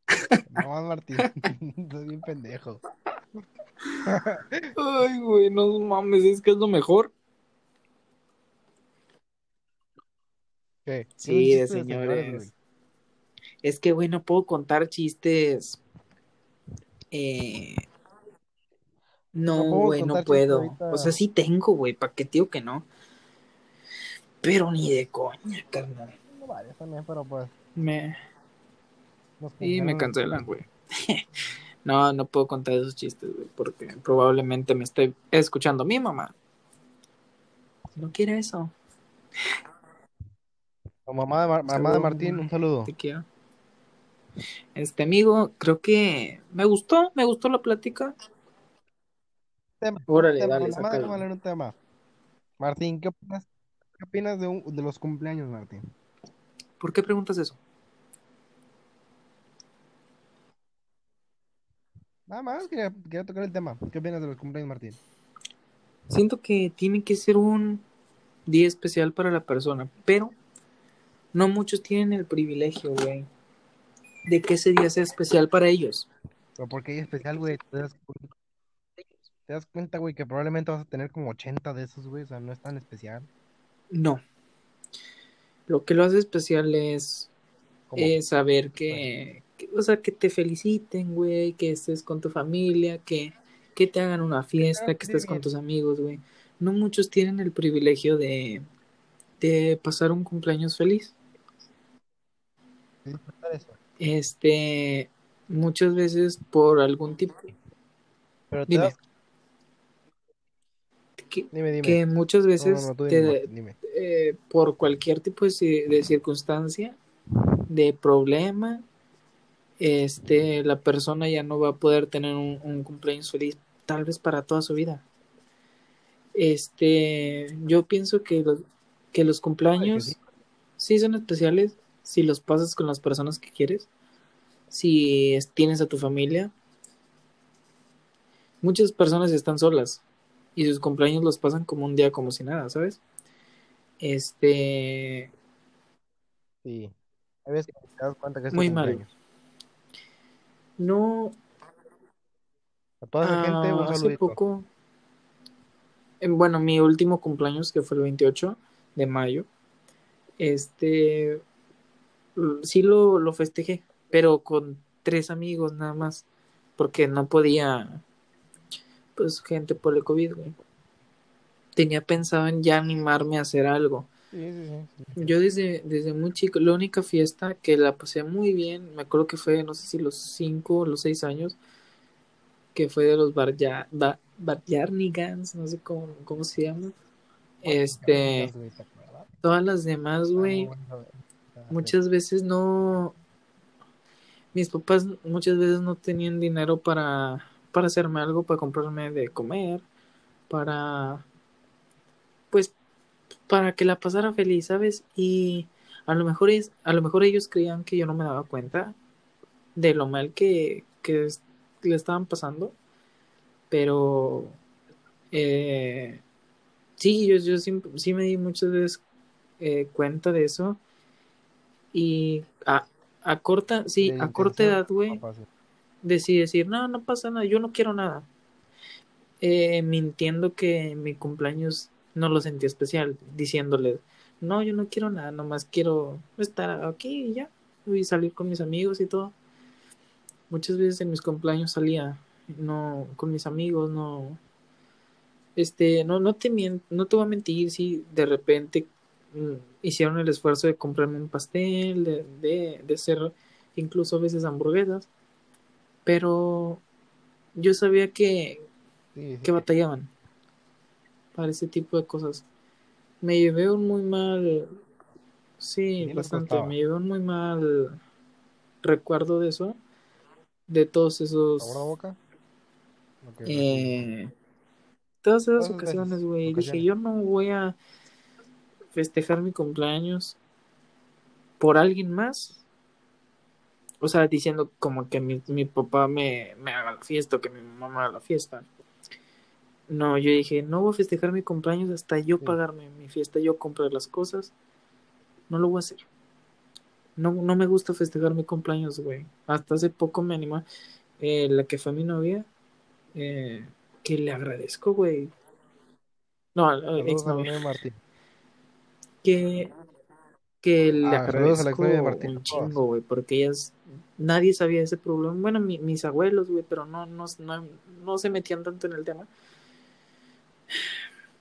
no más, Martín. Estás bien pendejo. Ay, güey, no mames, es que es lo mejor. ¿Qué? Sí, ¿Tienes de chistes señores, señores. Es que, güey, no puedo contar chistes. Eh, No güey, no puedo. ahorita. O sea, sí tengo, güey, ¿para qué tío que no? Pero ni de coña, carnal. No varios también, pero pues. Me... Y me cancelan cancelan, el güey. no, no puedo contar esos chistes, güey, porque probablemente me esté escuchando mi mamá. No quiere eso. O mamá de, Mar- mamá de Saludos, Martín, un saludo. Te quiero. Este amigo, creo que me gustó, me gustó la plática. Tema, Órale, tema, dale, un tema. Martín, ¿qué opinas, qué opinas de, un- de los cumpleaños, Martín? ¿Por qué preguntas eso? Nada más, quería, quería tocar el tema. ¿Qué opinas de los cumpleaños, Martín? Siento que tiene que ser un día especial para la persona, pero no muchos tienen el privilegio, güey, de que ese día sea especial para ellos. Pero porque hay especial, güey. Te te das cuenta, güey, que probablemente vas a tener como 80 de esos, güey. O sea, no es tan especial. No. Lo que lo hace especial es eh, saber que, que- o sea, que te feliciten, güey, que estés con tu familia, que, que te hagan una fiesta, que estés con tus amigos, güey. No muchos tienen el privilegio de, de pasar un cumpleaños feliz. disfrutar eso. Este, muchas veces por algún tipo, Pero dime, que, Dime, dime. que muchas No, no, veces no, te- dime, eh, por cualquier tipo de, de circunstancia, de problema, este, la persona ya no va a poder tener un, un cumpleaños feliz, tal vez para toda su vida. Este, yo pienso que los, que los Ay, que cumpleaños sí. sí son especiales si los pasas con las personas que quieres, si es- tienes a tu familia. Muchas personas están solas y sus cumpleaños los pasan como un día como si nada, ¿sabes? Este, Sí. Hay veces que te das cuenta que es muy mal. No, A toda esa gente, un ah, hace saludito. poco, eh, bueno, mi último cumpleaños que fue el 28 de mayo, este, sí lo, lo festejé, pero con tres amigos nada más, porque no podía, pues, gente por el COVID, güey. Tenía pensado en ya animarme a hacer algo. Sí, sí, sí, sí. Yo desde, desde muy chico, la única fiesta que la pasé muy bien, me acuerdo que fue, no sé si los cinco o los seis años, que fue de los Barya, ba, Barjarnigans, no sé cómo, cómo se llama. Este, todas las demás, güey, muchas veces no, mis papás muchas veces no tenían dinero para, para hacerme algo, para comprarme de comer, para, pues, para que la pasara feliz, ¿sabes? Y a lo mejor es, a lo mejor ellos creían que yo no me daba cuenta de lo mal que, que le estaban pasando, pero eh, sí, yo, yo sí, sí me di muchas veces eh, cuenta de eso y a, a corta, sí, a corta edad, güey, decidí decir, no, no pasa nada, yo no quiero nada. Eh, mintiendo que mi cumpleaños no lo sentía especial, diciéndole, no, yo no quiero nada, nomás quiero estar aquí y ya, y salir con mis amigos y todo. Muchas veces en mis cumpleaños salía, no, con mis amigos, no, este, no, no te no te voy a mentir si de repente mm, hicieron el esfuerzo de comprarme un pastel, de, de, de hacer incluso a veces hamburguesas, pero yo sabía que, Sí, sí. que batallaban para ese tipo de cosas. Me llevé un muy mal, sí, bastante, me llevé un muy mal recuerdo de eso, de todos esos, ¿Sabor de boca? Eh, todas esas ocasiones, güey. Dije, yo no voy a festejar mi cumpleaños por alguien más. O sea, diciendo como que mi, mi papá me, me haga la fiesta o que mi mamá me haga la fiesta. No, yo dije, no voy a festejar mi cumpleaños hasta yo pagarme mi fiesta, yo comprar las cosas. No lo voy a hacer. No, no me gusta festejar mi cumpleaños, güey. Hasta hace poco me animó eh, la que fue mi novia, eh, que le agradezco, güey. No, eh, novia Martín. Que, que le Ah, saludos a la de agradezco Martín. un chingo, güey, porque ellas, nadie sabía ese problema. Bueno, mi- mis abuelos, güey, pero no, no, no, no se metían tanto en el tema.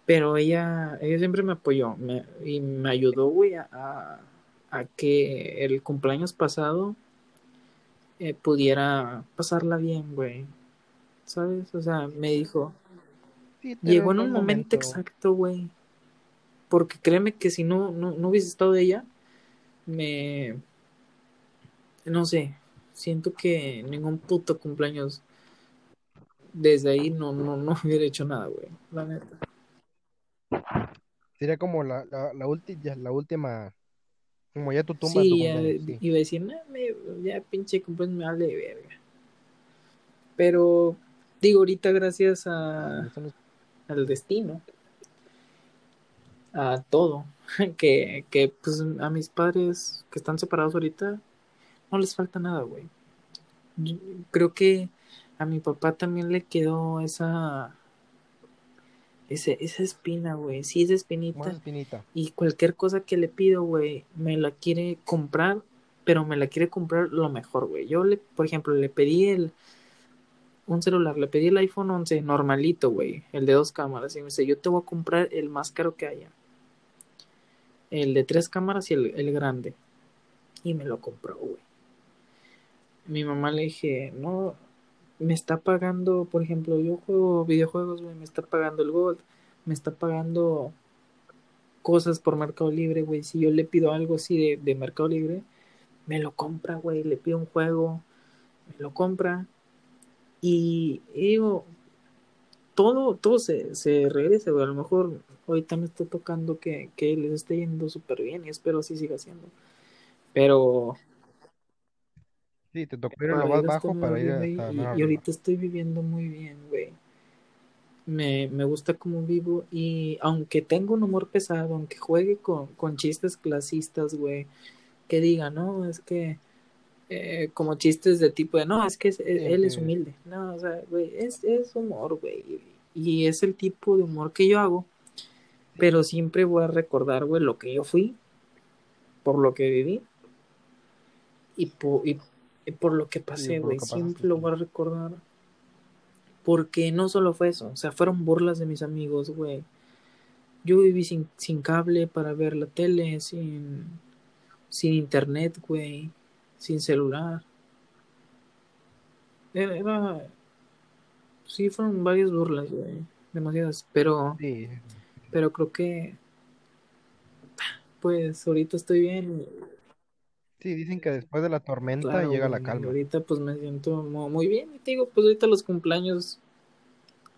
Pero ella, ella siempre me apoyó me- y me ayudó, güey, a, a- que el cumpleaños pasado eh, pudiera pasarla bien, güey. ¿Sabes? O sea, me dijo, Sí, llegó en un momento. exacto, güey. Porque créeme que si no, no, no hubiese estado ella, me... No sé, siento que ningún puto cumpleaños desde ahí no, no, no hubiera hecho nada, güey. La neta. Sería como la, la, la, ulti- ya, la última, como ya tu tumba de tu Sí, ya sí. iba a decir, "Nah, me- ya pinche cumpleaños me vale verga. Pero digo, ahorita gracias a, no al destino, a todo, que, que pues a mis padres que están separados ahorita no les falta nada, güey. Yo Creo que a mi papá también le quedó esa ese, esa espina, güey. Sí, esa espinita. espinita. Y cualquier cosa que le pido, güey, me la quiere comprar, pero me la quiere comprar lo mejor, güey. Yo le, por ejemplo, le pedí el un celular, le pedí el iPhone 11 normalito, güey, el de dos cámaras y me dice, "Yo te voy a comprar el más caro que haya." El de tres cámaras y el, el grande. Y me lo compró, güey. mi mamá le dije, no, me está pagando, por ejemplo, yo juego videojuegos, güey, me está pagando el Gold, me está pagando cosas por Mercado Libre, güey. Si yo le pido algo así de, de Mercado Libre, me lo compra, güey. Le pido un juego, me lo compra. Y, y digo, todo, todo se, se regresa, güey. A lo mejor ahorita me está tocando que, que les esté yendo súper bien y espero así siga siendo. Pero Sí, te tocó ir a lo más bajo para ir hasta y, ahorita estoy viviendo muy bien, güey. Me, me gusta cómo vivo y aunque tengo un humor pesado, aunque juegue con, con chistes clasistas, güey, que diga, no, es que eh, como chistes de tipo de, no, es que es- Sí, él es humilde. No, o sea, güey, es, es humor, güey. Y es el tipo de humor que yo hago, pero siempre voy a recordar, güey, lo que yo fui, por lo que viví y por, y, y por lo que pasé, güey. Siempre lo voy a recordar. Porque no solo fue eso, o sea, fueron burlas de mis amigos, güey. Yo viví sin, sin cable para ver la tele, sin, sin internet, güey, sin celular. Era, era- sí, fueron varias burlas, güey, demasiadas, pero, Sí, pero creo que, pues, ahorita estoy bien, sí, dicen que después de la tormenta claro, llega la calma. ahorita pues me siento mu- muy bien, y te digo, pues ahorita los cumpleaños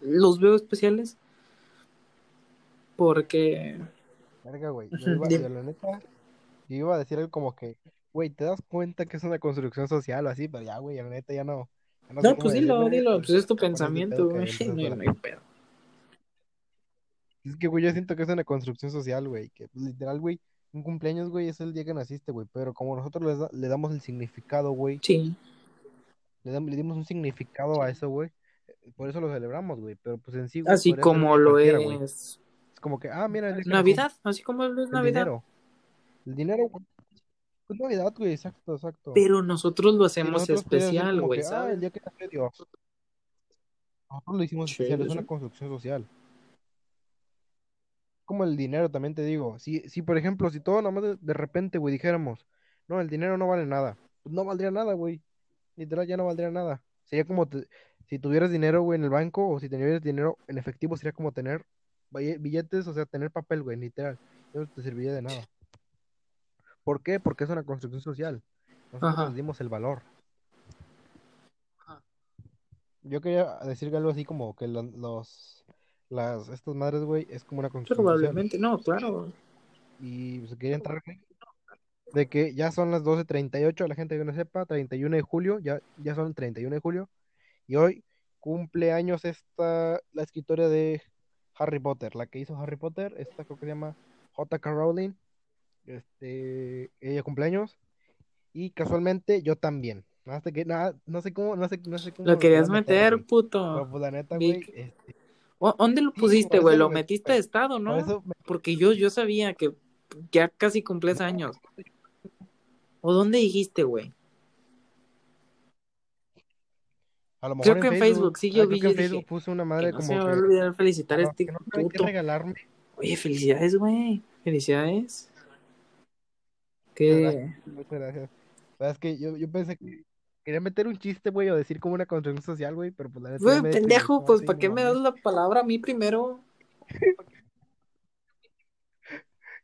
los veo especiales porque, Verga, güey. Yo iba, yo la neta, yo iba a decir algo como que, güey, ¿te das cuenta que es una construcción social o así? Pero ya, güey, la neta ya no, ya no pues dilo, dilo, por, pues es tu pensamiento, güey, no no hay pedo. Es que, güey, yo siento que es una construcción social, güey, que pues, literal, güey, un cumpleaños, güey, es el día que naciste, güey, pero como nosotros le, da- le damos el significado, güey, Sí, le, dam- le dimos un significado a eso, güey, eh, por eso lo celebramos, güey, pero pues en sí, güey, así como lo cualquiera, güey. es Es como que, ah, mira, el Navidad, así como es el Navidad, dinero, el dinero, güey, pues Navidad, güey, exacto, exacto. pero nosotros lo hacemos nosotros ser especial, güey, ah, el ¿sabes? día que nació Dios. Nosotros lo hicimos especial, es una construcción social. Como el dinero, también te digo. Si, si por ejemplo, si todo nada más de, de repente, güey, dijéramos, no, el dinero no vale nada, pues no valdría nada, güey. Literal, ya no valdría nada. Sería como te- si tuvieras dinero, güey, en el banco, o si tuvieras dinero en efectivo, sería como tener bill- billetes, o sea, tener papel, güey, literal. No te serviría de nada. ¿Por qué? Porque es una construcción social. Nosotros Ajá, les dimos el valor. Yo quería decir algo así como que lo- los, las, estas madres, güey, es como una construcción social. probablemente, no, claro. Y pues, quería entrar de que ya son las 12.38, la gente que no sepa, 31 de julio, ya, ya son 31 de julio, y hoy cumple años esta, la escritora de Harry Potter, la que hizo Harry Potter, esta creo que se llama J.K. Rowling, este, ella cumpleaños, y casualmente yo también. Hasta que nada, no sé cómo, no sé, no sé cómo Lo lo quería querías meter, meter, puto. Pero pues la neta, güey, este, ¿O- ¿Dónde lo pusiste, por güey? Lo metiste de estado, Por ¿no? eso me- Porque yo, yo sabía que ya casi cumplías no, años. ¿O dónde dijiste, güey? a lo Creo mejor que en Facebook, Facebook, sí, ah, yo creo vi, que yo en Facebook dije, puse una que madre no se me como va a que olvidar felicitar a este que no puto. regalarme. Oye, felicidades, güey. Felicidades. Que... muchas gracias. La verdad es que yo, yo pensé que quería meter un chiste, güey, o decir como una construcción social, güey, pero pues la neta Güey, pendejo, pues sí, ¿para qué me das la palabra a mí primero?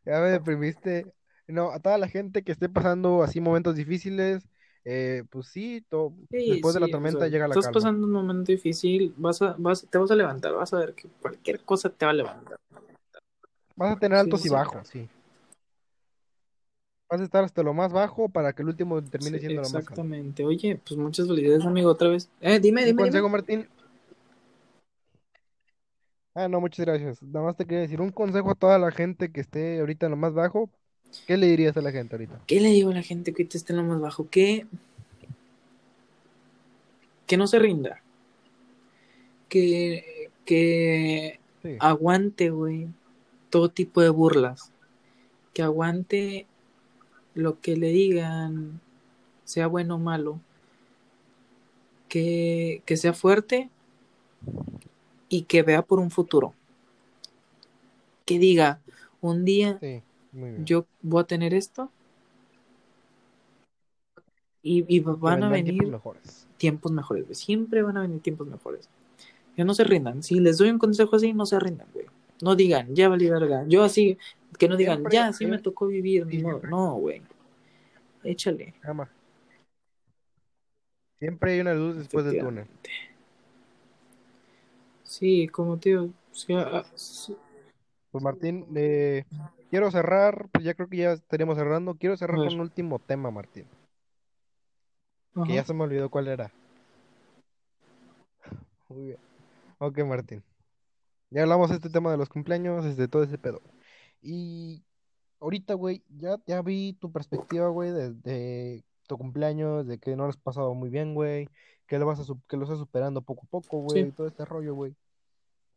Ya me deprimiste. No, a toda la gente que esté pasando así momentos difíciles, eh, pues sí, to- Sí, después de la sí, o sea, tormenta llega la estás calma. pasando un momento difícil, vas a, vas, te vas a levantar, vas a ver que cualquier cosa te va a levantar. Vas a tener Sí, altos sí, y sí. bajos, sí. Vas a estar hasta lo más bajo para que el último termine Sí, siendo lo más alto. exactamente. Oye, pues muchas felicidades, amigo, otra vez. Eh, dime, dime, dime. consejo, Martín. Ah, no, muchas gracias. Nada más te quería decir un consejo a toda la gente que esté ahorita en lo más bajo. ¿Qué le dirías a la gente ahorita? ¿Qué le digo a la gente que ahorita está en lo más bajo? Que, que no se rinda. Que, que Sí. aguante, güey, todo tipo de burlas. Que aguante lo que le digan, sea bueno o malo. Que, que sea fuerte y que vea por un futuro. Que diga, un día Sí, yo voy a tener esto Y, y van a vendrán tiempos venir mejores. tiempos mejores. Siempre van a venir tiempos mejores. Que no se rindan. Si les doy un consejo así, no se rindan, güey. No digan, ya valí verga. Yo así, que no digan, Siempre ya, sí me es- tocó vivir, ni modo. No, güey. Échale. Ama. Siempre hay una luz después del túnel. Sí, como tío. Sí, ah, sí. Pues Martín, eh, quiero cerrar, pues ya creo que ya estaríamos cerrando. Quiero cerrar con un último tema, Martín. Que ya se me olvidó cuál era. Muy bien. Ok, Martín. Ya hablamos de este tema de los cumpleaños, desde todo ese pedo. Y ahorita, güey, ya, ya vi tu perspectiva, güey, de, de tu cumpleaños, de que no lo has pasado muy bien, güey, que lo vas a, que lo estás superando poco a poco, güey, Sí. todo este rollo, güey.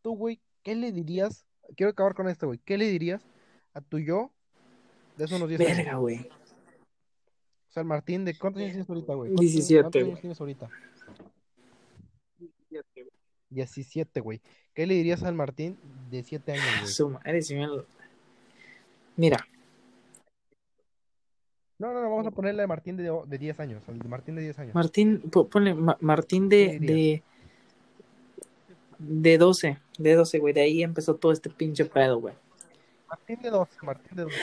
Tú, güey, ¿qué le dirías? Quiero acabar con esto, güey. ¿Qué le dirías a tu yo de hace unos 10 años? Verga, güey. O sea, el Martín, ¿de cuántos años tienes ahorita, güey? ¿Cuántos, 17, cuántos años güey. tienes ahorita? 17, güey. ¿Qué le dirías al Martín de 7 años, güey? Su madre, me lo- Mira, No, no, no, vamos a ponerle a Martín de, de 10 años, al de Martín de 10 años. Martín, po- ponle Ma- Martín ¿Qué de, de, de 12, de 12, güey. De ahí empezó todo este pinche pedo, güey. Martín de 12, Martín de 12.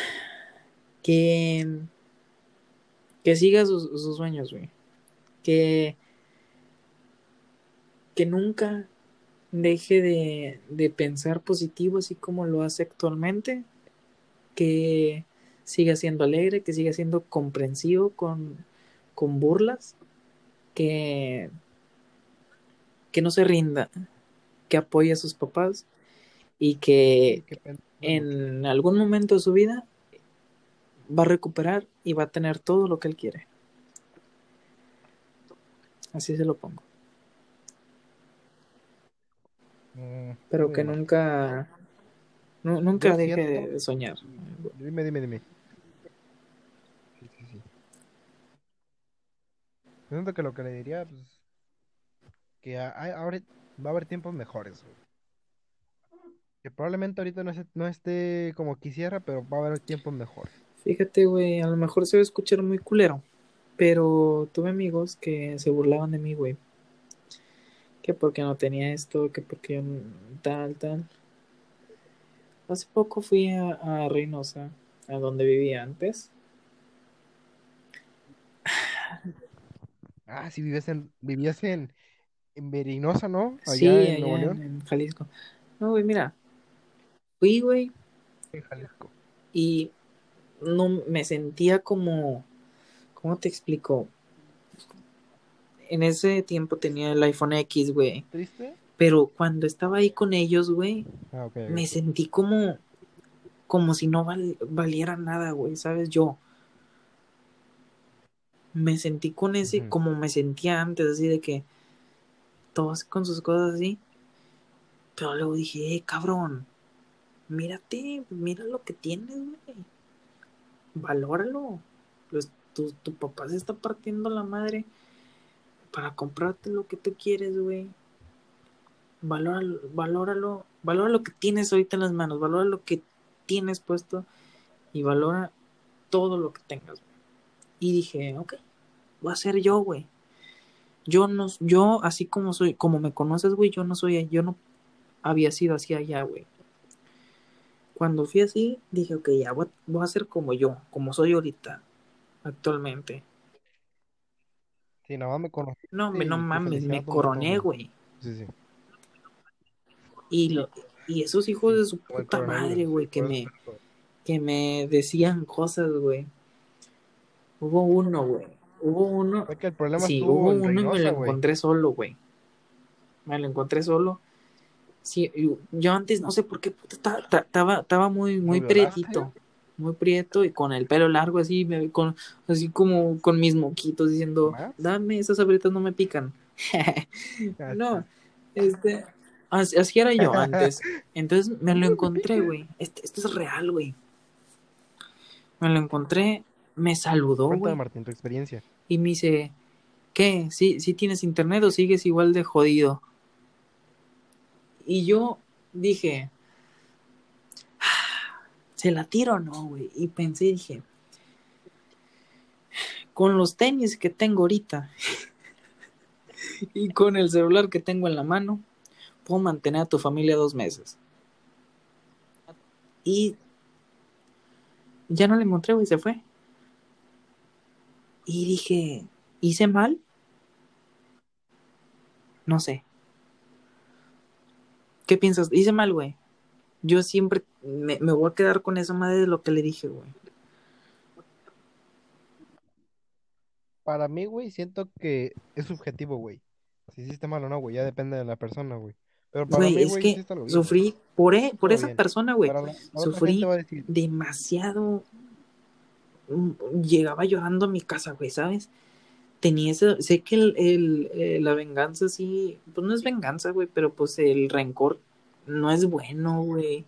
Que, que siga sus, sus sueños, güey. Que, que nunca deje de, de pensar positivo así como lo hace actualmente. Que siga siendo alegre, que siga siendo comprensivo con, con burlas. Que, que no se rinda, que apoye a sus papás y que en algún momento de su vida va a recuperar y va a tener todo lo que él quiere. Así se lo pongo. Mm, Pero que nunca, nu- nunca deje siento- de soñar. Dime, dime, dime. Sí, sí, sí. Yo siento que lo que le diría, pues, que hay- ahora va a haber tiempos mejores, güey. Que probablemente ahorita no, esté- no esté como quisiera, pero va a haber tiempos mejores. Fíjate, güey, a lo mejor se va a escuchar muy culero, pero tuve amigos que se burlaban de mí, güey. Que porque no tenía esto, que porque tal, tal. Hace poco fui a, a Reynosa, a donde vivía antes. Ah, sí, vivías en, vivías en, en Verinosa, ¿no? Allá Sí, en allá Nuevo en, León. en Jalisco. No, güey, mira, fui, güey, En Jalisco. y no me sentía como, ¿cómo te explico? En ese tiempo tenía el iPhone X, güey, ¿Triste? pero cuando estaba ahí con ellos, güey, Ah, me sentí como, como si no val- valiera nada, güey, ¿sabes? Yo me sentí con ese, como me sentía antes, así de que todos con sus cosas así. Pero luego dije, eh, cabrón, mírate, mira lo que tienes, güey. Valóralo. Pues, tu, tu papá se está partiendo la madre para comprarte lo que tú quieres, güey. Valóralo, valóralo, valora lo que tienes ahorita en las manos, valora lo que tienes puesto y valora todo lo que tengas. Y dije, ok, voy a ser yo, güey. Yo no, yo así como soy, como me conoces, güey, yo no soy, yo no había sido así allá, güey. Cuando fui así, dije, ok, ya voy, voy a ser como yo, como soy ahorita, actualmente. Sí, nada más me conocí. No, Sí, no te mames, me coroné, güey. Sí, sí. Y, lo, y esos hijos Sí, de su puta madre, güey, que me, que me decían cosas, güey. Hubo uno, güey. Hubo uno. Fue que el problema Sí, hubo uno y me lo encontré solo, güey. Me lo encontré solo. Sí, yo antes no sé por qué puta, estaba, ta- estaba, estaba muy, muy prietito. Muy prieto y con el pelo largo así, me- con, así como con mis moquitos diciendo, ¿Más? dame, esas abritas no me pican. No, este, así, así era yo antes. Entonces me lo encontré, güey. Este, esto es real, güey. Me lo encontré, me saludó, Cuéntame, güey. Martín, tu experiencia. Y me dice, ¿qué? ¿Sí, sí tienes internet o sigues igual de jodido? Y yo dije, "Ah, ¿se la tiro o no, güey? Y pensé, dije, con los tenis que tengo ahorita y con el celular que tengo en la mano, puedo mantener a tu familia dos meses. Y ya no le encontré, güey, se fue. Y dije, ¿hice mal? No sé. ¿Qué piensas? Hice mal, güey. Yo siempre me, me voy a quedar con esa madre de lo que le dije, güey. Para mí, güey, siento que es subjetivo, güey. Si hiciste mal o no, güey, ya depende de la persona, güey. Pero para Güey, mí, es güey, que sufrí por, e- por Todo esa bien. persona, güey. La, la Sufrí demasiado. mm, Llegaba llorando a mi casa, güey, ¿sabes? Tenía ese, sé que el, el, eh, la venganza sí, pues no es venganza, güey, pero pues el rencor no es bueno, güey.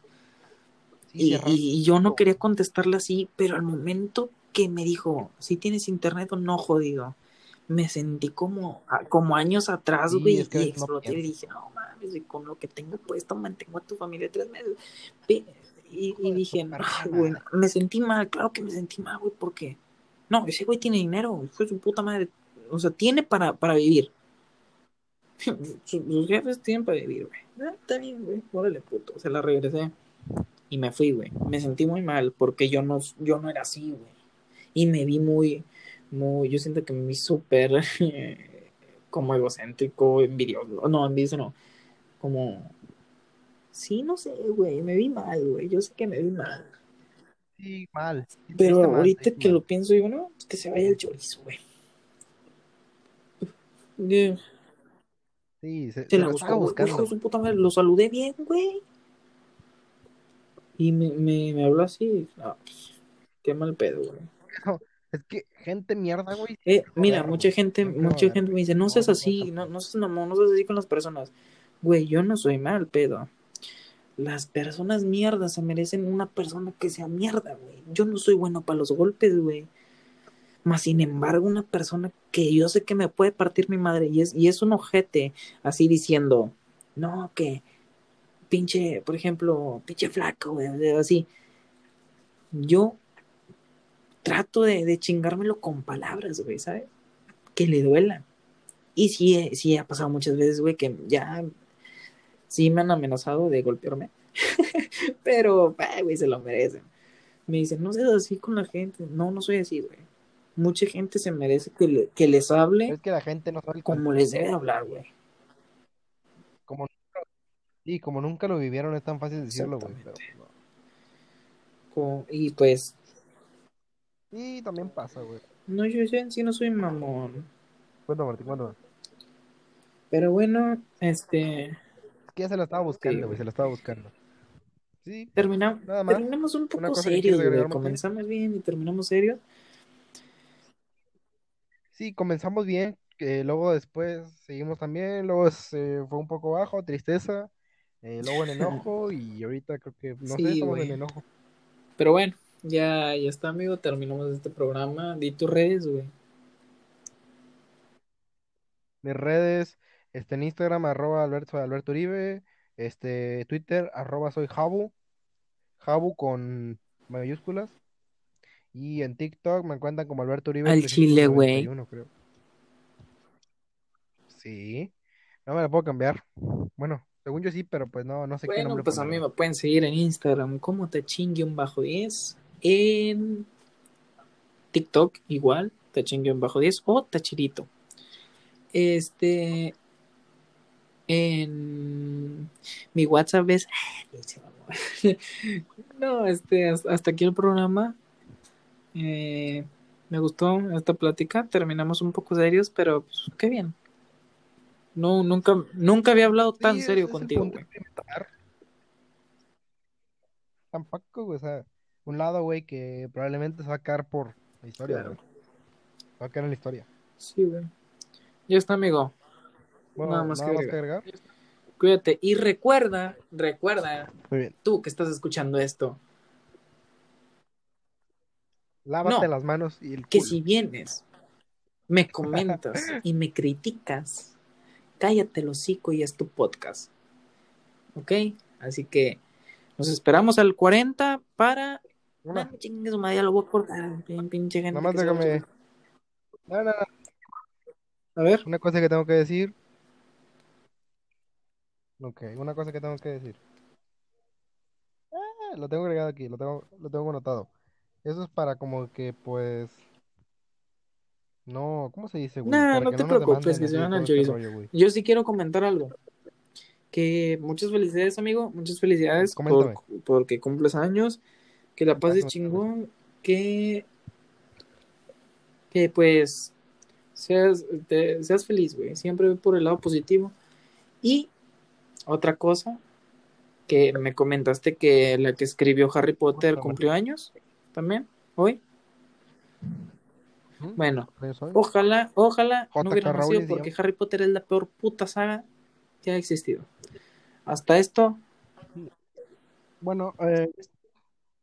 sí, Y, y- yo no quería contestarle así, pero al momento que me dijo, si tienes internet o no, jodido, me sentí como, como años atrás, Sí, güey, es que a y no exploté y dije, no mames, y con lo que tengo puesto mantengo a tu familia tres meses. Y, dije, tu "Ay, perra güey, me sentí mal, claro que me sentí mal, güey, porque no, ese güey tiene dinero, de su puta madre, o sea, tiene para, para vivir. Sus, jefes tienen para vivir, güey. Ah, está bien, güey, órale, puto, se la regresé y me fui, güey. Me sentí muy mal porque yo no, yo no era así, güey. Y me vi muy, muy, yo siento que me vi súper eh, como egocéntrico, envidioso. No, envidioso no. Como, sí, no sé, güey, me vi mal, güey. Yo sé que me vi mal. Sí, mal. Sí, Pero mal, ahorita que mal. lo pienso, digo, no, que se vaya el chorizo, güey. Yeah. Sí, se, Se se la buscó, hijo de su puta madre. Lo saludé bien, güey. Y me, me, me habló así. No, pues, qué mal pedo, güey. No, es que gente mierda, güey, Eh, mira, mucha gente, mucha gente me dice, no seas así, no, no seas mamón, no seas así con las personas. Güey, yo no soy mal pedo. Las personas mierdas se merecen una persona que sea mierda, güey. Yo no soy bueno para los golpes, güey. Más sin embargo, una persona que yo sé que me puede partir mi madre y es, y es un ojete, así diciendo, no, que pinche, por ejemplo, pinche flaco, güey, así. Yo trato de, de chingármelo con palabras, güey, ¿sabes? Que le duela. Y sí, eh, sí ha pasado muchas veces, güey, que ya sí me han amenazado de golpearme. Pero, güey, se lo merecen. Me dicen, no seas así con la gente. No, no soy así, güey. Mucha gente se merece que, le- que les hable es que la gente no sabe como les debe hablar, güey. Como nunca, sí, como nunca lo vivieron, es tan fácil decirlo, güey. No. Y pues, Sí, también pasa, güey. no, yo, yo en sí no soy mamón. Cuéntame, Martín, cuéntame. Pero bueno, este, Es que ya se la estaba buscando, güey, se la estaba buscando. Sí, termina- Nada más. terminamos un poco serios, güey. Comenzamos bien y terminamos serios. Sí, comenzamos bien, que luego después seguimos también, luego se fue un poco bajo, tristeza, eh, luego en enojo y ahorita creo que, no sé, Sí, estamos güey. en enojo. Pero bueno, ya, ya está, amigo. Terminamos este programa. Di tus redes, güey. Mis redes, este, en Instagram, arroba Alberto, Alberto Uribe, este, Twitter, arroba soy Jabu, Jabu con mayúsculas, y en TikTok me encuentran como Alberto Uribe Al chile, güey. 391, creo. Sí, no me la puedo cambiar. Bueno, según yo sí, pero pues no, no sé qué Bueno, nombre pues a mí me pueden seguir en Instagram como bajo 10 En TikTok igual, bajo 10 o Tachirito. Este. En mi WhatsApp es. No, este, hasta aquí el programa. Eh, me gustó esta plática. Terminamos un poco serios, pero pues, qué bien. No, nunca, nunca había hablado tan Sí, serio contigo, güey. Tampoco, güey, o sea, un lado, güey, que probablemente se va a quedar por la historia, Claro. güey. Se va a quedar en la historia. Sí, güey. Ya está, amigo. Bueno, Nada más que agregar. Cuídate. Y recuerda, recuerda, Muy bien. tú que estás escuchando esto, Lávate No, las manos y el que culo. si vienes, me comentas y me criticas, cállate el hocico y es tu podcast. ¿Ok? Así que nos esperamos al 40 para. Una, Ah, chingue su madre, ya lo voy a cortar. pin- Pinche gente. nada más que se va a déjame. No, no, no. A ver. Una cosa que tengo que decir. Ok, una cosa que tengo que decir. Ah, lo tengo agregado aquí, lo tengo, lo tengo anotado. Eso es para como que, pues. No, ¿cómo se dice, güey? Nah, no que te no preocupes, que se van al este chorizo. rollo. Yo sí quiero comentar algo. Que muchas felicidades, amigo. Muchas felicidades por, porque cumples años. Que la pases chingón. Que. Que pues. Seas, te- seas feliz, güey. Siempre ve por el lado positivo. Y otra cosa. Que me comentaste que la que escribió Harry Potter cumplió años. También. Hoy. ¿Mm? Bueno. Ojalá, ojalá no J.K. hubiera nacido porque. Harry Potter es la peor puta saga que ha existido. Hasta esto, Bueno, eh,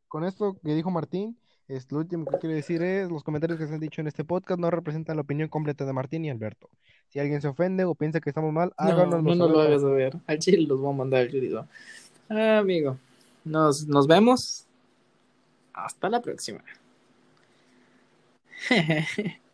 con esto que dijo Martín, es, lo último que quiero decir es, los comentarios que se han dicho en este podcast no representan la opinión completa de Martín y Alberto. Si alguien se ofende o piensa que estamos mal, no, háganoslo no lo hagas saber. Al chile los voy a mandar chorizo. Ah, amigo, nos, nos vemos. Hasta la próxima.